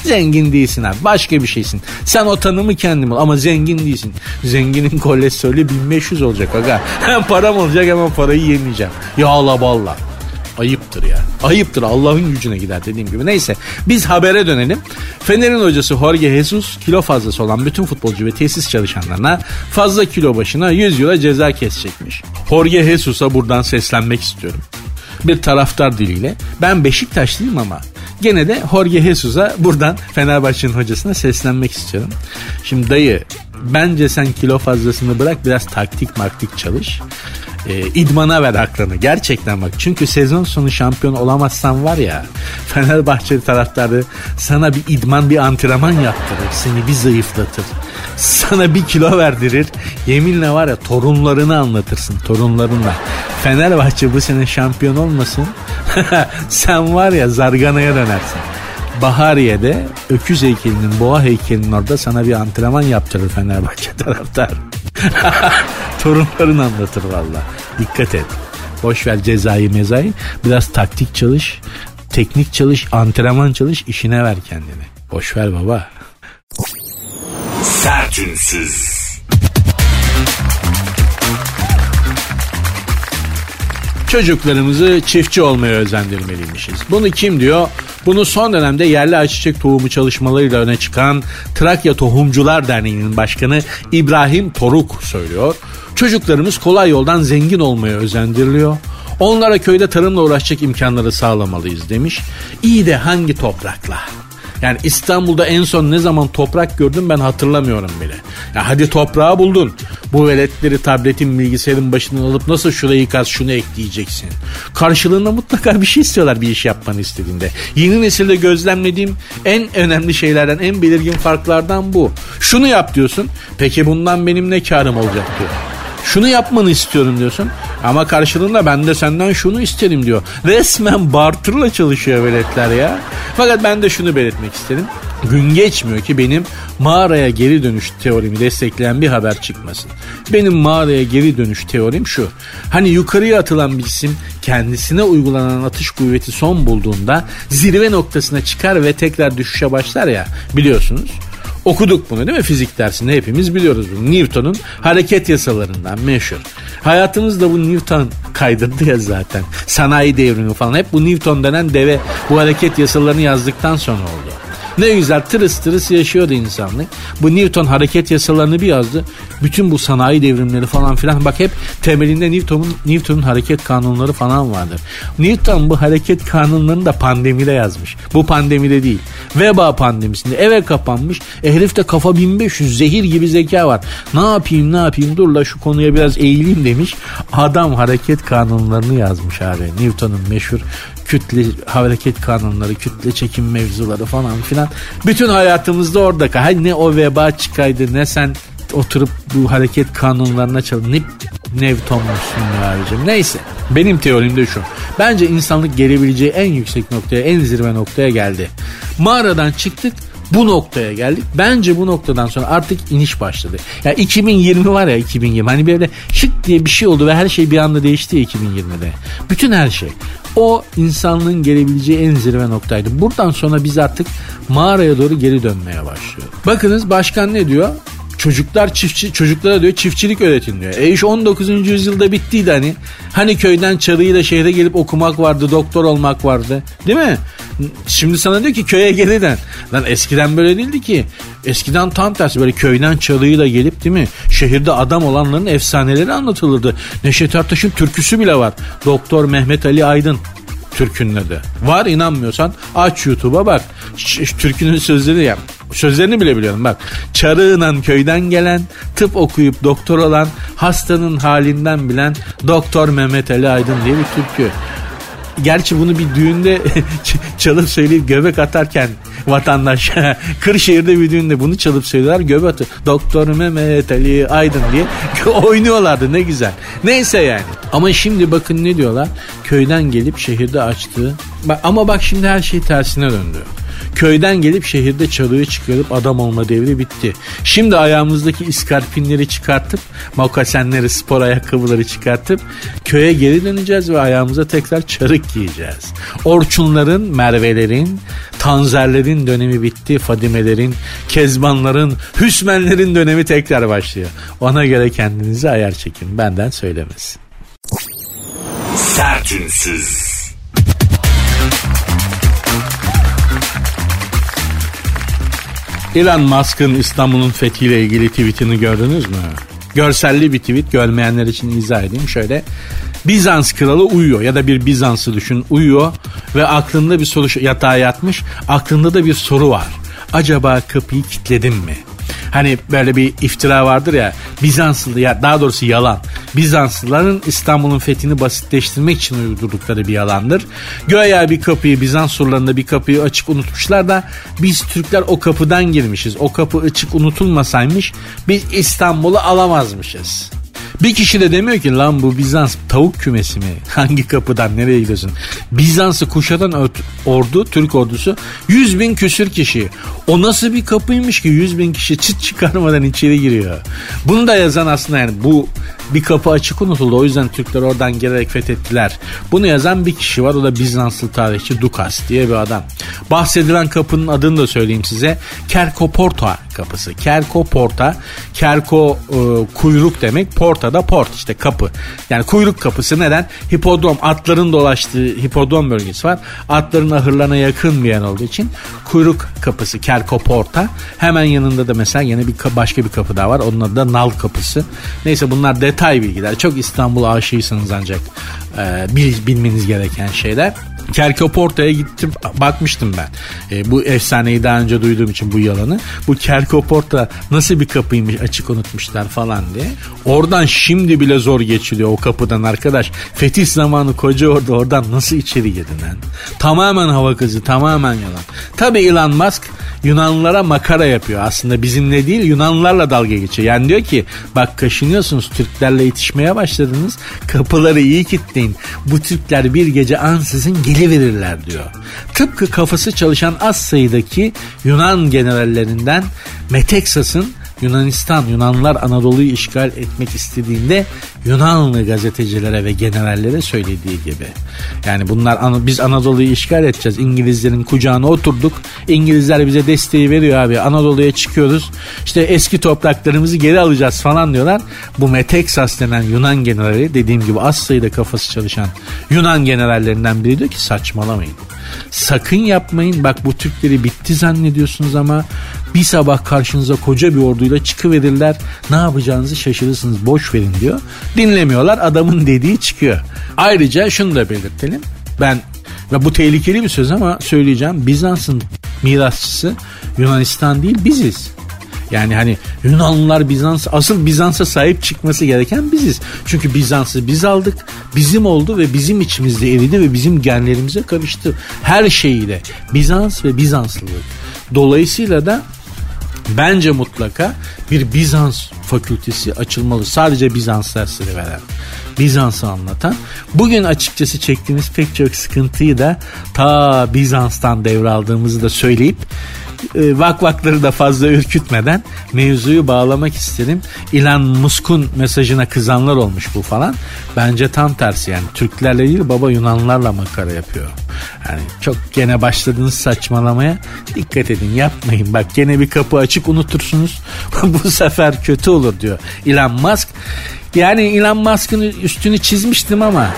Zengin değilsin abi. Başka bir şeysin. Sen o tanımı kendin bul ama zengin değilsin. Zenginin kolesterolü 1500 olacak aga. Hem param olacak hemen parayı yemeyeceğim. Yağla balla. Ayıptır Allah'ın gücüne gider dediğim gibi. Neyse biz habere dönelim. Fener'in hocası Jorge Jesus kilo fazlası olan bütün futbolcu ve tesis çalışanlarına fazla kilo başına 100 euro ceza kesecekmiş. Jorge Jesus'a buradan seslenmek istiyorum. Bir taraftar diliyle ben Beşiktaşlıyım ama gene de Jorge Jesus'a buradan Fenerbahçe'nin hocasına seslenmek istiyorum. Şimdi dayı bence sen kilo fazlasını bırak biraz taktik maktik çalış e, idmana ver aklını. Gerçekten bak. Çünkü sezon sonu şampiyon olamazsan var ya <laughs> Fenerbahçe taraftarı sana bir idman bir antrenman yaptırır. Seni bir zayıflatır. Sana bir kilo verdirir. Yeminle var ya torunlarını anlatırsın. Torunlarınla. Fenerbahçe bu sene şampiyon olmasın. <laughs> Sen var ya zarganaya dönersin. Bahariye'de öküz heykelinin, boğa heykelinin orada sana bir antrenman yaptırır Fenerbahçe taraftar. <laughs> Torunların anlatır valla. Dikkat et. Boş ver cezayı mezayı. Biraz taktik çalış, teknik çalış, antrenman çalış, işine ver kendini. Boş ver baba. Sertünsüz. Çocuklarımızı çiftçi olmaya özendirmeliymişiz. Bunu kim diyor? Bunu son dönemde yerli ayçiçek tohumu çalışmalarıyla öne çıkan Trakya Tohumcular Derneği'nin başkanı İbrahim Toruk söylüyor. Çocuklarımız kolay yoldan zengin olmaya özendiriliyor. Onlara köyde tarımla uğraşacak imkanları sağlamalıyız demiş. İyi de hangi toprakla? Yani İstanbul'da en son ne zaman toprak gördüm ben hatırlamıyorum bile. Ya hadi toprağı buldun. Bu veletleri tabletin bilgisayarın başından alıp nasıl şurayı kaz şunu ekleyeceksin. Karşılığında mutlaka bir şey istiyorlar bir iş yapmanı istediğinde. Yeni nesilde gözlemlediğim en önemli şeylerden en belirgin farklardan bu. Şunu yap diyorsun. Peki bundan benim ne karım olacak diyor. Şunu yapmanı istiyorum diyorsun. Ama karşılığında ben de senden şunu isterim diyor. Resmen barterla çalışıyor veletler ya. Fakat ben de şunu belirtmek isterim. Gün geçmiyor ki benim mağaraya geri dönüş teorimi destekleyen bir haber çıkmasın. Benim mağaraya geri dönüş teorim şu. Hani yukarıya atılan bir cisim kendisine uygulanan atış kuvveti son bulduğunda zirve noktasına çıkar ve tekrar düşüşe başlar ya biliyorsunuz. Okuduk bunu değil mi fizik dersinde hepimiz biliyoruz bunu. Newton'un hareket yasalarından meşhur. Hayatımızda bu Newton kaydırdı ya zaten. Sanayi devrimi falan hep bu Newton denen deve bu hareket yasalarını yazdıktan sonra oldu. Ne güzel tırıs tırıs yaşıyordu insanlık. Bu Newton hareket yasalarını bir yazdı. Bütün bu sanayi devrimleri falan filan bak hep temelinde Newton'un Newton'un hareket kanunları falan vardır. Newton bu hareket kanunlarını da pandemide yazmış. Bu pandemide değil. Veba pandemisinde eve kapanmış. E herifte kafa 1500 zehir gibi zeka var. Ne yapayım ne yapayım dur la şu konuya biraz eğileyim demiş. Adam hareket kanunlarını yazmış abi. Newton'un meşhur kütle hareket kanunları, kütle çekim mevzuları falan filan. Bütün hayatımızda orada. Hay ne o veba çıkaydı ne sen oturup bu hareket kanunlarına çal. Ne Newton'muşsun ya abicim. Neyse. Benim teorim de şu. Bence insanlık gelebileceği en yüksek noktaya, en zirve noktaya geldi. Mağaradan çıktık bu noktaya geldik. Bence bu noktadan sonra artık iniş başladı. Ya 2020 var ya 2020 hani böyle şık diye bir şey oldu ve her şey bir anda değişti ya 2020'de. Bütün her şey. O insanlığın gelebileceği en zirve noktaydı. Buradan sonra biz artık mağaraya doğru geri dönmeye başlıyor. Bakınız başkan ne diyor? Çocuklar çiftçi çocuklara diyor çiftçilik öğretin diyor. E iş 19. yüzyılda bittiydi hani. Hani köyden çarıyla şehre gelip okumak vardı, doktor olmak vardı. Değil mi? Şimdi sana diyor ki köye geri dön. Lan eskiden böyle değildi ki. Eskiden tam tersi böyle köyden çalıyla gelip değil mi? Şehirde adam olanların efsaneleri anlatılırdı. Neşet Ertaş'ın türküsü bile var. Doktor Mehmet Ali Aydın türkünün adı. Var inanmıyorsan aç YouTube'a bak. Ş- türkünün sözleri yap. Sözlerini bile biliyorum bak. Çarığınan köyden gelen, tıp okuyup doktor olan, hastanın halinden bilen Doktor Mehmet Ali Aydın diye bir türkü. Gerçi bunu bir düğünde <laughs> çalıp söyleyip göbek atarken vatandaş <laughs> Kırşehir'de bir düğünde bunu çalıp söylüyorlar göbek atıyor. Doktor Mehmet Ali Aydın diye <laughs> oynuyorlardı ne güzel. Neyse yani. Ama şimdi bakın ne diyorlar. Köyden gelip şehirde açtığı. Ama bak şimdi her şey tersine döndü. Köyden gelip şehirde çalığı çıkarıp adam olma devri bitti. Şimdi ayağımızdaki iskarpinleri çıkartıp mokasenleri spor ayakkabıları çıkartıp köye geri döneceğiz ve ayağımıza tekrar çarık giyeceğiz. Orçunların, Mervelerin, Tanzerlerin dönemi bitti. Fadimelerin, Kezbanların, Hüsmenlerin dönemi tekrar başlıyor. Ona göre kendinizi ayar çekin. Benden söylemesin. Sertünsüz. Elon Musk'ın İstanbul'un fethiyle ilgili tweetini gördünüz mü? Görselli bir tweet görmeyenler için izah edeyim. Şöyle Bizans kralı uyuyor ya da bir Bizans'ı düşün uyuyor ve aklında bir soru yatağa yatmış aklında da bir soru var. Acaba kapıyı kilitledim mi? Hani böyle bir iftira vardır ya Bizanslı ya daha doğrusu yalan. Bizanslıların İstanbul'un fethini basitleştirmek için uydurdukları bir yalandır. Göya bir kapıyı Bizans surlarında bir kapıyı açık unutmuşlar da biz Türkler o kapıdan girmişiz. O kapı açık unutulmasaymış biz İstanbul'u alamazmışız. Bir kişi de demiyor ki lan bu Bizans tavuk kümesi mi? <laughs> Hangi kapıdan nereye gidiyorsun? Bizans'ı kuşatan ordu, Türk ordusu 100 bin küsür kişi. O nasıl bir kapıymış ki 100 bin kişi çıt çıkarmadan içeri giriyor. Bunu da yazan aslında yani bu bir kapı açık unutuldu. O yüzden Türkler oradan gelerek fethettiler. Bunu yazan bir kişi var. O da Bizanslı tarihçi Dukas diye bir adam. Bahsedilen kapının adını da söyleyeyim size. Kerkoporta kapısı. Kerkoporta. Kerko e, kuyruk demek. Porta da port işte kapı. Yani kuyruk kapısı neden? Hipodrom atların dolaştığı hipodrom bölgesi var. Atların ahırlarına yakın bir yer olduğu için kuyruk kapısı Kerkoporta. Hemen yanında da mesela yine bir başka bir kapı daha var. Onun adı da Nal kapısı. Neyse bunlar detay bilgiler. Çok İstanbul aşığısınız ancak e, bil, bilmeniz gereken şeyler. Kerkoporta'ya gittim bakmıştım ben. E, bu efsaneyi daha önce duyduğum için bu yalanı. Bu Kerkoporta nasıl bir kapıymış açık unutmuşlar falan diye. Oradan şimdi bile zor geçiliyor o kapıdan arkadaş. Fetih zamanı koca orada oradan nasıl içeri girdin lan? Tamamen hava kızı tamamen yalan. Tabi Elon Musk Yunanlılara makara yapıyor. Aslında bizimle değil Yunanlılarla dalga geçiyor. Yani diyor ki bak kaşınıyorsunuz Türklerle yetişmeye başladınız. Kapıları iyi kilitleyin. Bu Türkler bir gece ansızın verirler diyor. Tıpkı kafası çalışan az sayıdaki Yunan generallerinden Meteksas'ın Yunanistan, Yunanlılar Anadolu'yu işgal etmek istediğinde Yunanlı gazetecilere ve generallere söylediği gibi. Yani bunlar biz Anadolu'yu işgal edeceğiz. İngilizlerin kucağına oturduk. İngilizler bize desteği veriyor abi. Anadolu'ya çıkıyoruz. İşte eski topraklarımızı geri alacağız falan diyorlar. Bu Meteksas denen Yunan generali dediğim gibi az sayıda kafası çalışan Yunan generallerinden biri diyor ki saçmalamayın. Sakın yapmayın. Bak bu Türkleri bitti zannediyorsunuz ama bir sabah karşınıza koca bir orduyla çıkıverirler. Ne yapacağınızı şaşırırsınız. Boş verin diyor. Dinlemiyorlar. Adamın dediği çıkıyor. Ayrıca şunu da belirtelim. Ben ve bu tehlikeli bir söz ama söyleyeceğim. Bizans'ın mirasçısı Yunanistan değil biziz. Yani hani Yunanlılar Bizans asıl Bizans'a sahip çıkması gereken biziz. Çünkü Bizans'ı biz aldık. Bizim oldu ve bizim içimizde eridi ve bizim genlerimize karıştı. Her şeyiyle Bizans ve Bizanslılık. Dolayısıyla da Bence mutlaka bir Bizans fakültesi açılmalı. Sadece Bizans dersleri veren. Bizans'ı anlatan. Bugün açıkçası çektiğimiz pek çok sıkıntıyı da ta Bizans'tan devraldığımızı da söyleyip e, vakvakları da fazla ürkütmeden mevzuyu bağlamak istedim. Elon Musk'un mesajına kızanlar olmuş bu falan. Bence tam tersi yani Türklerle değil baba Yunanlılarla makara yapıyor. Yani çok gene başladınız saçmalamaya dikkat edin yapmayın. Bak gene bir kapı açık unutursunuz. <laughs> bu sefer kötü olur diyor Elon Musk. Yani Elon Musk'ın üstünü çizmiştim ama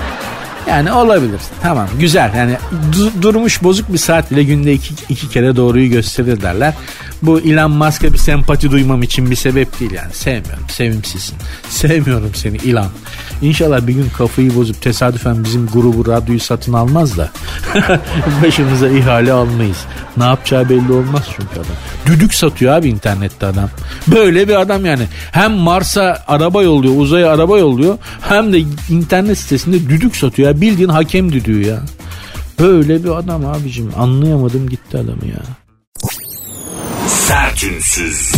yani olabilir. Tamam güzel. Yani du- durmuş bozuk bir saat bile günde iki, iki kere doğruyu gösterir derler. Bu Elon Musk'a bir sempati duymam için bir sebep değil yani. Sevmiyorum. Sevimsizsin. Sevmiyorum seni Elon. İnşallah bir gün kafayı bozup tesadüfen bizim grubu radyoyu satın almaz da <laughs> başımıza ihale almayız. Ne yapacağı belli olmaz çünkü adam. Düdük satıyor abi internette adam. Böyle bir adam yani. Hem Mars'a araba yolluyor, uzaya araba yolluyor. Hem de internet sitesinde düdük satıyor. Ya. Bildiğin hakem düdüğü ya. Böyle bir adam abicim. Anlayamadım gitti adamı ya. Sertünsüz.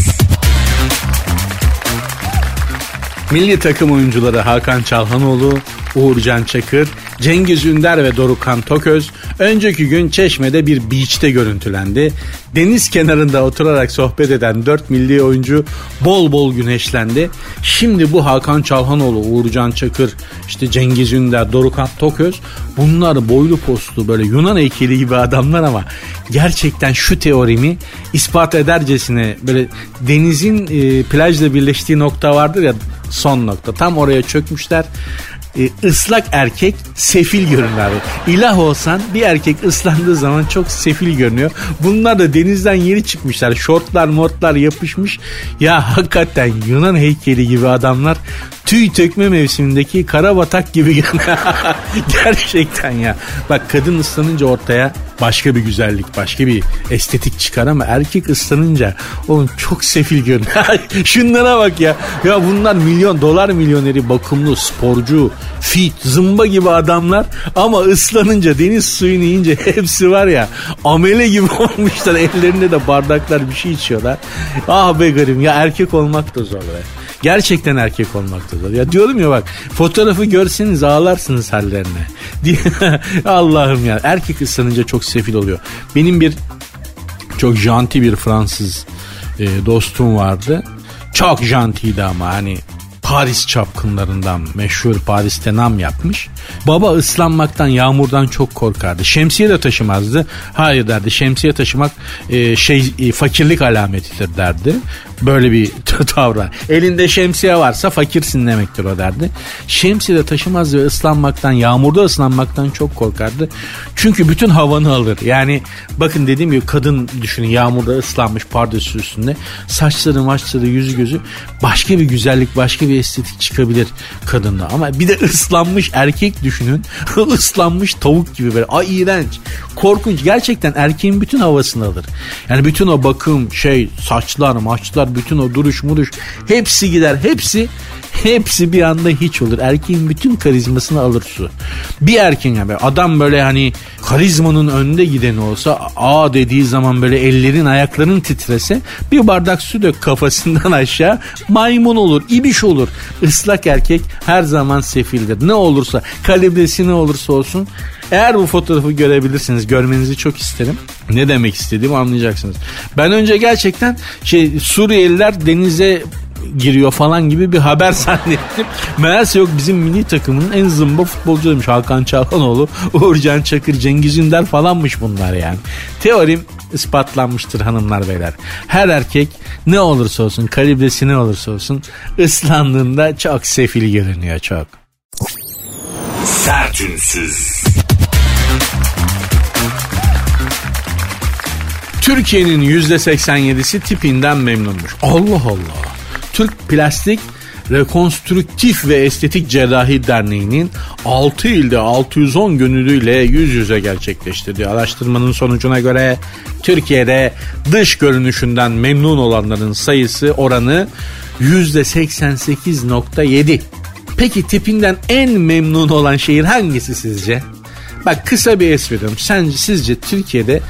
Milli takım oyuncuları Hakan Çalhanoğlu, Uğurcan Çakır, Cengiz Ünder ve Dorukhan Toköz önceki gün Çeşme'de bir beach'te görüntülendi. Deniz kenarında oturarak sohbet eden 4 milli oyuncu bol bol güneşlendi. Şimdi bu Hakan Çalhanoğlu, Uğurcan Çakır, işte Cengiz Ünder, Dorukhan Toköz bunlar boylu postlu böyle Yunan heykeli gibi adamlar ama gerçekten şu teorimi ispat edercesine böyle denizin e, plajla birleştiği nokta vardır ya son nokta. Tam oraya çökmüşler e, ıslak erkek sefil görünür abi. İlah olsan bir erkek ıslandığı zaman çok sefil görünüyor. Bunlar da denizden yeni çıkmışlar. Şortlar mortlar yapışmış. Ya hakikaten Yunan heykeli gibi adamlar tüy tökme mevsimindeki karabatak gibi. <laughs> Gerçekten ya. Bak kadın ıslanınca ortaya başka bir güzellik, başka bir estetik çıkar ama erkek ıslanınca oğlum çok sefil görünüyor. <laughs> Şunlara bak ya. Ya bunlar milyon dolar milyoneri, bakımlı, sporcu, fit, zımba gibi adamlar ama ıslanınca deniz suyunu yiyince <laughs> hepsi var ya amele gibi <laughs> olmuşlar. Ellerinde de bardaklar bir şey içiyorlar. Ah be garip ya erkek olmak da zor be. Gerçekten erkek olmak da zor. Ya diyorum ya bak fotoğrafı görseniz ağlarsınız hallerine. <laughs> Allah'ım ya erkek ıslanınca çok sefil oluyor. Benim bir çok janti bir Fransız e, dostum vardı. Çok jantiydi ama hani Paris çapkınlarından meşhur Paris'te nam yapmış. Baba ıslanmaktan yağmurdan çok korkardı. Şemsiye de taşımazdı. Hayır derdi şemsiye taşımak e, şey e, fakirlik alametidir derdi. Böyle bir <laughs> tavra. Elinde şemsiye varsa fakirsin demektir o derdi. Şemsiye de taşımaz ve ıslanmaktan, yağmurda ıslanmaktan çok korkardı. Çünkü bütün havanı alır. Yani bakın dediğim gibi kadın düşünün yağmurda ıslanmış pardösü üstünde. Saçları maçları yüzü gözü başka bir güzellik başka bir estetik çıkabilir kadında. Ama bir de ıslanmış erkek düşünün. <laughs> ıslanmış tavuk gibi böyle. Ay iğrenç. Korkunç. Gerçekten erkeğin bütün havasını alır. Yani bütün o bakım şey saçlar maçlar bütün o duruş muruş hepsi gider. Hepsi hepsi bir anda hiç olur. Erkeğin bütün karizmasını alır su. Bir erkeğin yani adam böyle hani karizmanın önde gideni olsa aa dediği zaman böyle ellerin ayakların titrese bir bardak su dök kafasından <laughs> aşağı maymun olur, ibiş olur. Islak erkek her zaman sefildir. Ne olursa kalibresi ne olursa olsun eğer bu fotoğrafı görebilirsiniz görmenizi çok isterim. Ne demek istediğimi anlayacaksınız. Ben önce gerçekten şey Suriyeliler denize giriyor falan gibi bir haber <laughs> zannettim. Meğerse yok bizim milli takımın en zımba futbolcuymuş Hakan Çalhanoğlu, <laughs> Uğurcan Çakır, Cengiz Ünder falanmış bunlar yani. Teorim ispatlanmıştır hanımlar beyler. Her erkek ne olursa olsun, kalibresi ne olursa olsun ıslandığında çok sefil görünüyor çok. Sertünsüz. Türkiye'nin %87'si tipinden memnunmuş. Allah Allah. Türk Plastik Rekonstrüktif ve Estetik Cerrahi Derneği'nin 6 ilde 610 gönüllüyle yüz yüze gerçekleştirdiği araştırmanın sonucuna göre Türkiye'de dış görünüşünden memnun olanların sayısı oranı %88.7. Peki tipinden en memnun olan şehir hangisi sizce? Bak kısa bir esprim. Sence sizce Türkiye'de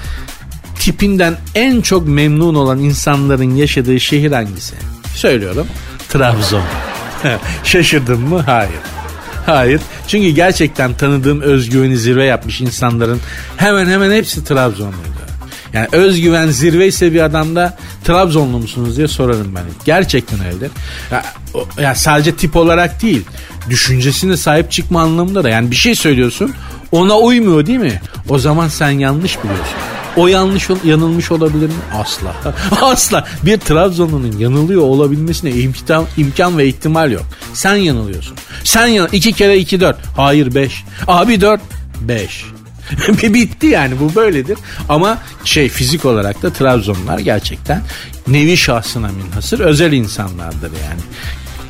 tipinden en çok memnun olan insanların yaşadığı şehir hangisi? Söylüyorum. Trabzon. <laughs> Şaşırdın mı? Hayır. Hayır. Çünkü gerçekten tanıdığım özgüveni zirve yapmış insanların hemen hemen hepsi Trabzonluydu. Yani özgüven zirve ise bir adamda Trabzonlu musunuz diye sorarım ben. Gerçekten öyledir. Ya, ya sadece tip olarak değil. Düşüncesine sahip çıkma anlamında da. Yani bir şey söylüyorsun ona uymuyor değil mi? O zaman sen yanlış biliyorsun. O yanlış yanılmış olabilir mi? Asla. <laughs> Asla. Bir Trabzonlu'nun yanılıyor olabilmesine imkan, imkan ve ihtimal yok. Sen yanılıyorsun. Sen yan iki kere iki dört. Hayır beş. Abi dört. Beş. <laughs> Bitti yani bu böyledir. Ama şey fizik olarak da Trabzonlular gerçekten nevi şahsına münhasır özel insanlardır yani.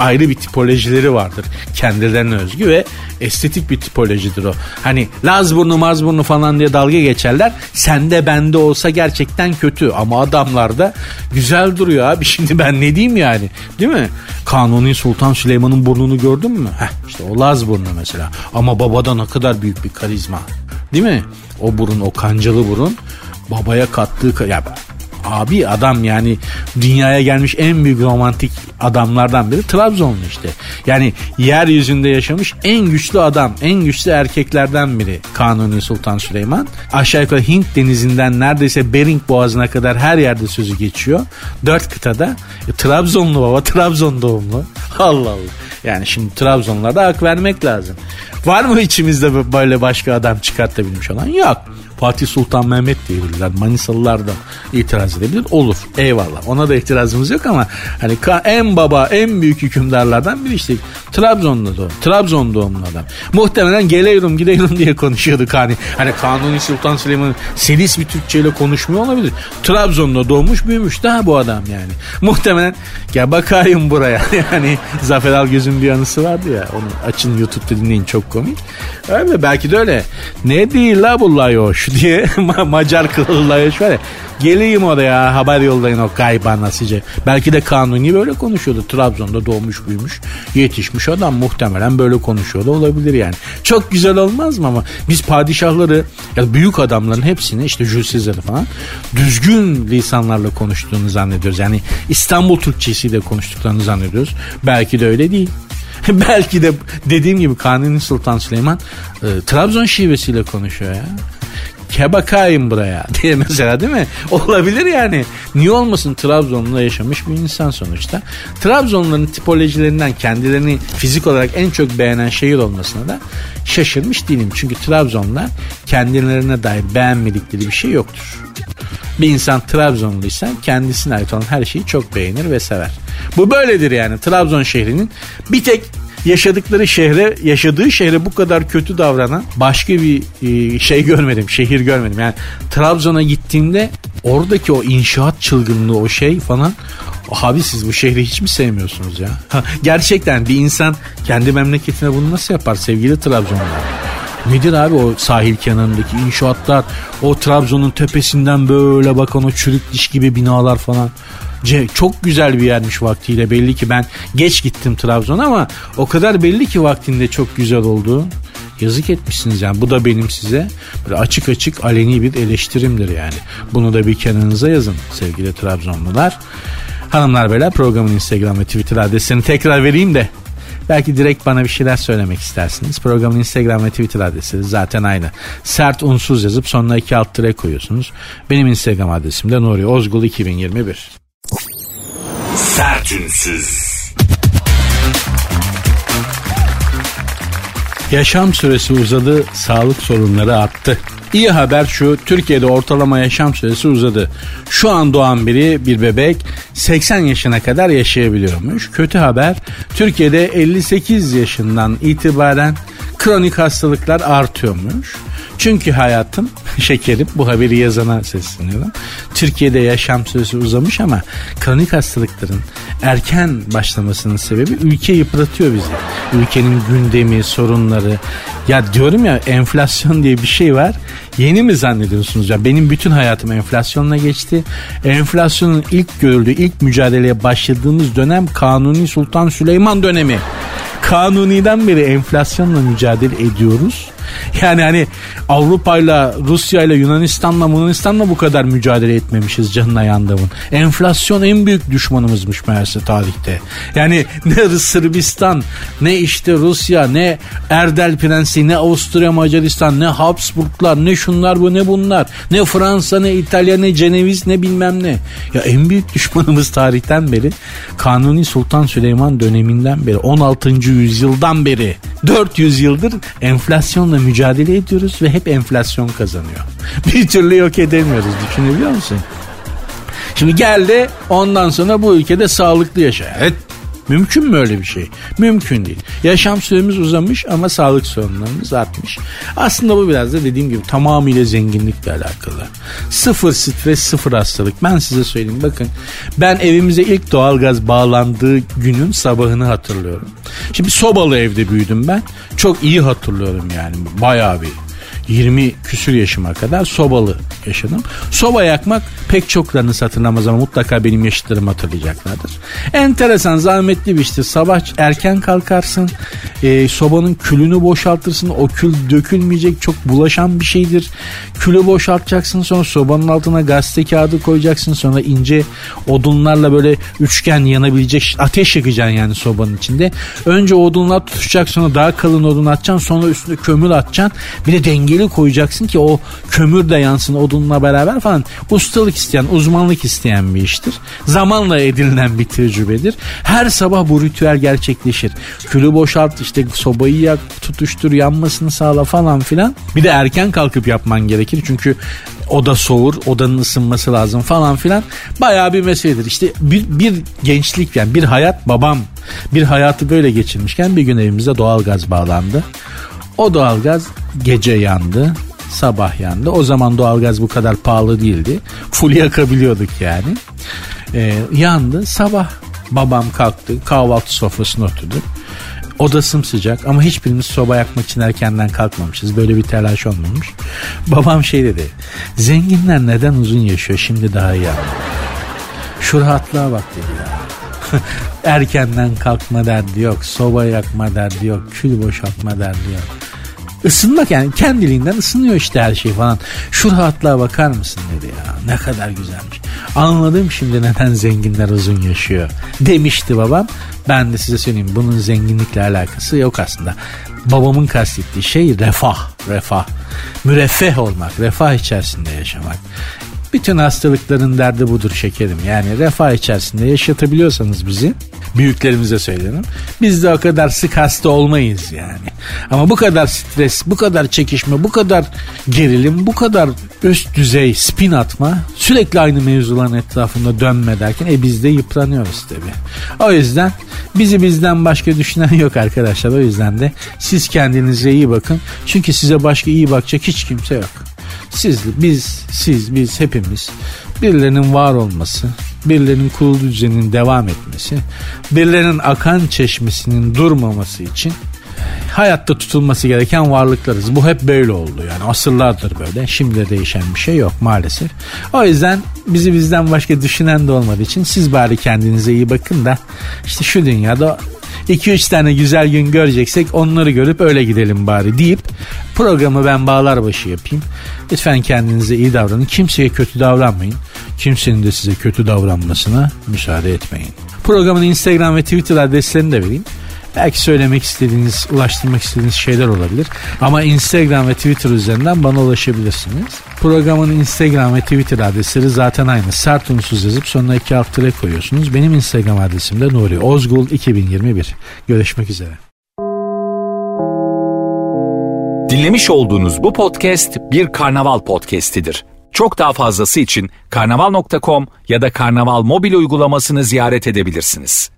Ayrı bir tipolojileri vardır kendilerine özgü ve estetik bir tipolojidir o. Hani Lazburnu Mazburnu falan diye dalga geçerler. Sende bende olsa gerçekten kötü ama adamlarda güzel duruyor abi. <laughs> Şimdi ben ne diyeyim yani değil mi? Kanuni Sultan Süleyman'ın burnunu gördün mü? Heh, işte o Lazburnu mesela. Ama babada ne kadar büyük bir karizma. Değil mi? O burun, o kancalı burun babaya kattığı... ka- Ya abi adam yani dünyaya gelmiş en büyük romantik adamlardan biri Trabzonlu işte. Yani yeryüzünde yaşamış en güçlü adam, en güçlü erkeklerden biri Kanuni Sultan Süleyman. Aşağı yukarı Hint denizinden neredeyse Bering Boğazı'na kadar her yerde sözü geçiyor. Dört kıtada. E, Trabzonlu baba, <laughs> Trabzon doğumlu. Allah Allah. Yani şimdi Trabzonlulara da hak vermek lazım. Var mı içimizde böyle başka adam çıkartabilmiş olan? Yok. Fatih Sultan Mehmet diyebilirler. Manisalılar da itiraz edebilir. Olur. Eyvallah. Ona da itirazımız yok ama hani en baba, en büyük hükümdarlardan biri işte Trabzonlu doğum. Trabzon doğumlu adam. Muhtemelen geliyorum gidiyorum diye konuşuyorduk hani. Hani Kanuni Sultan Süleyman selis bir Türkçeyle konuşmuyor olabilir. Trabzon'da doğmuş büyümüş daha bu adam yani. Muhtemelen gel bakayım buraya. <laughs> yani Zafer Algöz'ün bir anısı vardı ya. Onu açın YouTube'da dinleyin çok komik. Öyle belki de öyle. Ne değil la bu layoş <laughs> diye Ma- Macar kılılı layoş var ya. Geleyim oraya haber yollayın o gayban nasice. Belki de Kanuni böyle konuşuyordu. Trabzon'da doğmuş büyümüş yetişmiş adam muhtemelen böyle konuşuyor da olabilir yani. Çok güzel olmaz mı ama biz padişahları ya büyük adamların hepsini işte Jules falan düzgün lisanlarla konuştuğunu zannediyoruz. Yani İstanbul Türkçesiyle konuştuklarını zannediyoruz. Belki de öyle değil. <laughs> Belki de dediğim gibi Kanuni Sultan Süleyman e, Trabzon şivesiyle konuşuyor ya. Ke bakayım buraya <laughs> diye mesela değil mi? Olabilir yani. Niye olmasın Trabzon'da yaşamış bir insan sonuçta. Trabzonların tipolojilerinden kendilerini fizik olarak en çok beğenen şehir olmasına da şaşırmış değilim. Çünkü Trabzonlar kendilerine dair beğenmedikleri bir şey yoktur. Bir insan Trabzonluysa kendisine ait olan her şeyi çok beğenir ve sever. Bu böyledir yani Trabzon şehrinin bir tek yaşadıkları şehre yaşadığı şehre bu kadar kötü davranan başka bir e, şey görmedim şehir görmedim. Yani Trabzon'a gittiğimde oradaki o inşaat çılgınlığı o şey falan abi siz bu şehri hiç mi sevmiyorsunuz ya? Gerçekten bir insan kendi memleketine bunu nasıl yapar sevgili Trabzonlular? Nedir abi o sahil kenarındaki inşaatlar, o Trabzon'un tepesinden böyle bakan o çürük diş gibi binalar falan. Çok güzel bir yermiş vaktiyle belli ki ben geç gittim Trabzon'a ama o kadar belli ki vaktinde çok güzel oldu. Yazık etmişsiniz yani bu da benim size böyle açık açık aleni bir eleştirimdir yani. Bunu da bir kenarınıza yazın sevgili Trabzonlular. Hanımlar beyler programın Instagram ve Twitter adresini tekrar vereyim de Belki direkt bana bir şeyler söylemek istersiniz. Programın Instagram ve Twitter adresi zaten aynı. Sert unsuz yazıp sonuna iki alt tire koyuyorsunuz. Benim Instagram adresim de Nuri Ozgul 2021. Sertünsüz. Yaşam süresi uzadı, sağlık sorunları arttı. İyi haber şu, Türkiye'de ortalama yaşam süresi uzadı. Şu an doğan biri, bir bebek 80 yaşına kadar yaşayabiliyormuş. Kötü haber, Türkiye'de 58 yaşından itibaren kronik hastalıklar artıyormuş. Çünkü hayatım <laughs> şekerim bu haberi yazana sesleniyorum. Türkiye'de yaşam süresi uzamış ama kronik hastalıkların erken başlamasının sebebi ülke yıpratıyor bizi. Ülkenin gündemi, sorunları. Ya diyorum ya enflasyon diye bir şey var. Yeni mi zannediyorsunuz ya? Benim bütün hayatım enflasyonla geçti. Enflasyonun ilk görüldüğü, ilk mücadeleye başladığımız dönem Kanuni Sultan Süleyman dönemi. Kanuni'den beri enflasyonla mücadele ediyoruz. <laughs> Yani hani Avrupa'yla, Rusya'yla, Yunanistan'la, Yunanistan'la bu kadar mücadele etmemişiz canına yandığımın. Enflasyon en büyük düşmanımızmış meğerse tarihte. Yani <laughs> ne Sırbistan, ne işte Rusya, ne Erdel Prensi, ne Avusturya Macaristan, ne Habsburglar, ne şunlar bu ne bunlar. Ne Fransa, ne İtalya, ne Ceneviz, ne bilmem ne. Ya en büyük <laughs> düşmanımız tarihten beri Kanuni Sultan Süleyman döneminden beri 16. yüzyıldan beri 400 yıldır enflasyonla mücadele ediyoruz ve hep enflasyon kazanıyor. <laughs> Bir türlü yok edemiyoruz düşünebiliyor musun? Şimdi geldi ondan sonra bu ülkede sağlıklı yaşa. Evet Mümkün mü öyle bir şey? Mümkün değil. Yaşam süremiz uzamış ama sağlık sorunlarımız artmış. Aslında bu biraz da dediğim gibi tamamıyla zenginlikle alakalı. Sıfır stres, sıfır hastalık. Ben size söyleyeyim bakın. Ben evimize ilk doğalgaz bağlandığı günün sabahını hatırlıyorum. Şimdi sobalı evde büyüdüm ben. Çok iyi hatırlıyorum yani. Bayağı bir 20 küsür yaşıma kadar sobalı yaşadım. Soba yakmak pek çoklarınız hatırlamaz ama mutlaka benim yaşıtlarım hatırlayacaklardır. Enteresan zahmetli bir iştir. Sabah erken kalkarsın. E, sobanın külünü boşaltırsın. O kül dökülmeyecek çok bulaşan bir şeydir. Külü boşaltacaksın sonra sobanın altına gazete kağıdı koyacaksın. Sonra ince odunlarla böyle üçgen yanabilecek ateş yakacaksın yani sobanın içinde. Önce odunlar tutuşacak sonra daha kalın odun atacaksın. Sonra üstüne kömür atacaksın. Bir de dengeli koyacaksın ki o kömür de yansın odunla beraber falan. Ustalık isteyen, uzmanlık isteyen bir iştir. Zamanla edinilen bir tecrübedir. Her sabah bu ritüel gerçekleşir. Külü boşalt işte sobayı yak, tutuştur, yanmasını sağla falan filan. Bir de erken kalkıp yapman gerekir. Çünkü oda soğur, odanın ısınması lazım falan filan. Bayağı bir meseledir. İşte bir, bir gençlik yani bir hayat babam bir hayatı böyle geçirmişken bir gün evimize doğalgaz bağlandı. O doğalgaz gece yandı sabah yandı. O zaman doğalgaz bu kadar pahalı değildi. Full yakabiliyorduk yani. Ee, yandı sabah babam kalktı kahvaltı sofrasına oturduk. Oda sımsıcak ama hiçbirimiz soba yakmak için erkenden kalkmamışız. Böyle bir telaş olmamış. Babam şey dedi. Zenginler neden uzun yaşıyor şimdi daha iyi anladım. Şu rahatlığa bak dedi ya. <laughs> Erkenden kalkma derdi yok. Soba yakma derdi yok. Kül boşaltma derdi yok. Isınmak yani kendiliğinden ısınıyor işte her şey falan. Şu rahatlığa bakar mısın dedi ya. Ne kadar güzelmiş. Anladım şimdi neden zenginler uzun yaşıyor. Demişti babam. Ben de size söyleyeyim bunun zenginlikle alakası yok aslında. Babamın kastettiği şey refah. Refah. Müreffeh olmak. Refah içerisinde yaşamak. Bütün hastalıkların derdi budur şekerim. Yani refah içerisinde yaşatabiliyorsanız bizi büyüklerimize söylerim. Biz de o kadar sık hasta olmayız yani. Ama bu kadar stres, bu kadar çekişme, bu kadar gerilim, bu kadar üst düzey spin atma sürekli aynı mevzuların etrafında dönme derken e biz de yıpranıyoruz tabii. O yüzden bizi bizden başka düşünen yok arkadaşlar. O yüzden de siz kendinize iyi bakın. Çünkü size başka iyi bakacak hiç kimse yok. Siz, biz, siz, biz hepimiz birilerinin var olması, birilerinin kurulu düzeninin devam etmesi, birilerinin akan çeşmesinin durmaması için hayatta tutulması gereken varlıklarız. Bu hep böyle oldu yani asırlardır böyle. Şimdi de değişen bir şey yok maalesef. O yüzden bizi bizden başka düşünen de olmadığı için siz bari kendinize iyi bakın da işte şu dünyada 2-3 tane güzel gün göreceksek onları görüp öyle gidelim bari deyip programı ben bağlar başı yapayım. Lütfen kendinize iyi davranın. Kimseye kötü davranmayın. Kimsenin de size kötü davranmasına müsaade etmeyin. Programın Instagram ve Twitter adreslerini de vereyim. Belki söylemek istediğiniz, ulaştırmak istediğiniz şeyler olabilir. Ama Instagram ve Twitter üzerinden bana ulaşabilirsiniz. Programın Instagram ve Twitter adresleri zaten aynı. Sert unsuz yazıp sonuna iki alt koyuyorsunuz. Benim Instagram adresim de Nuri Ozgul 2021. Görüşmek üzere. Dinlemiş olduğunuz bu podcast bir karnaval podcastidir. Çok daha fazlası için karnaval.com ya da karnaval mobil uygulamasını ziyaret edebilirsiniz.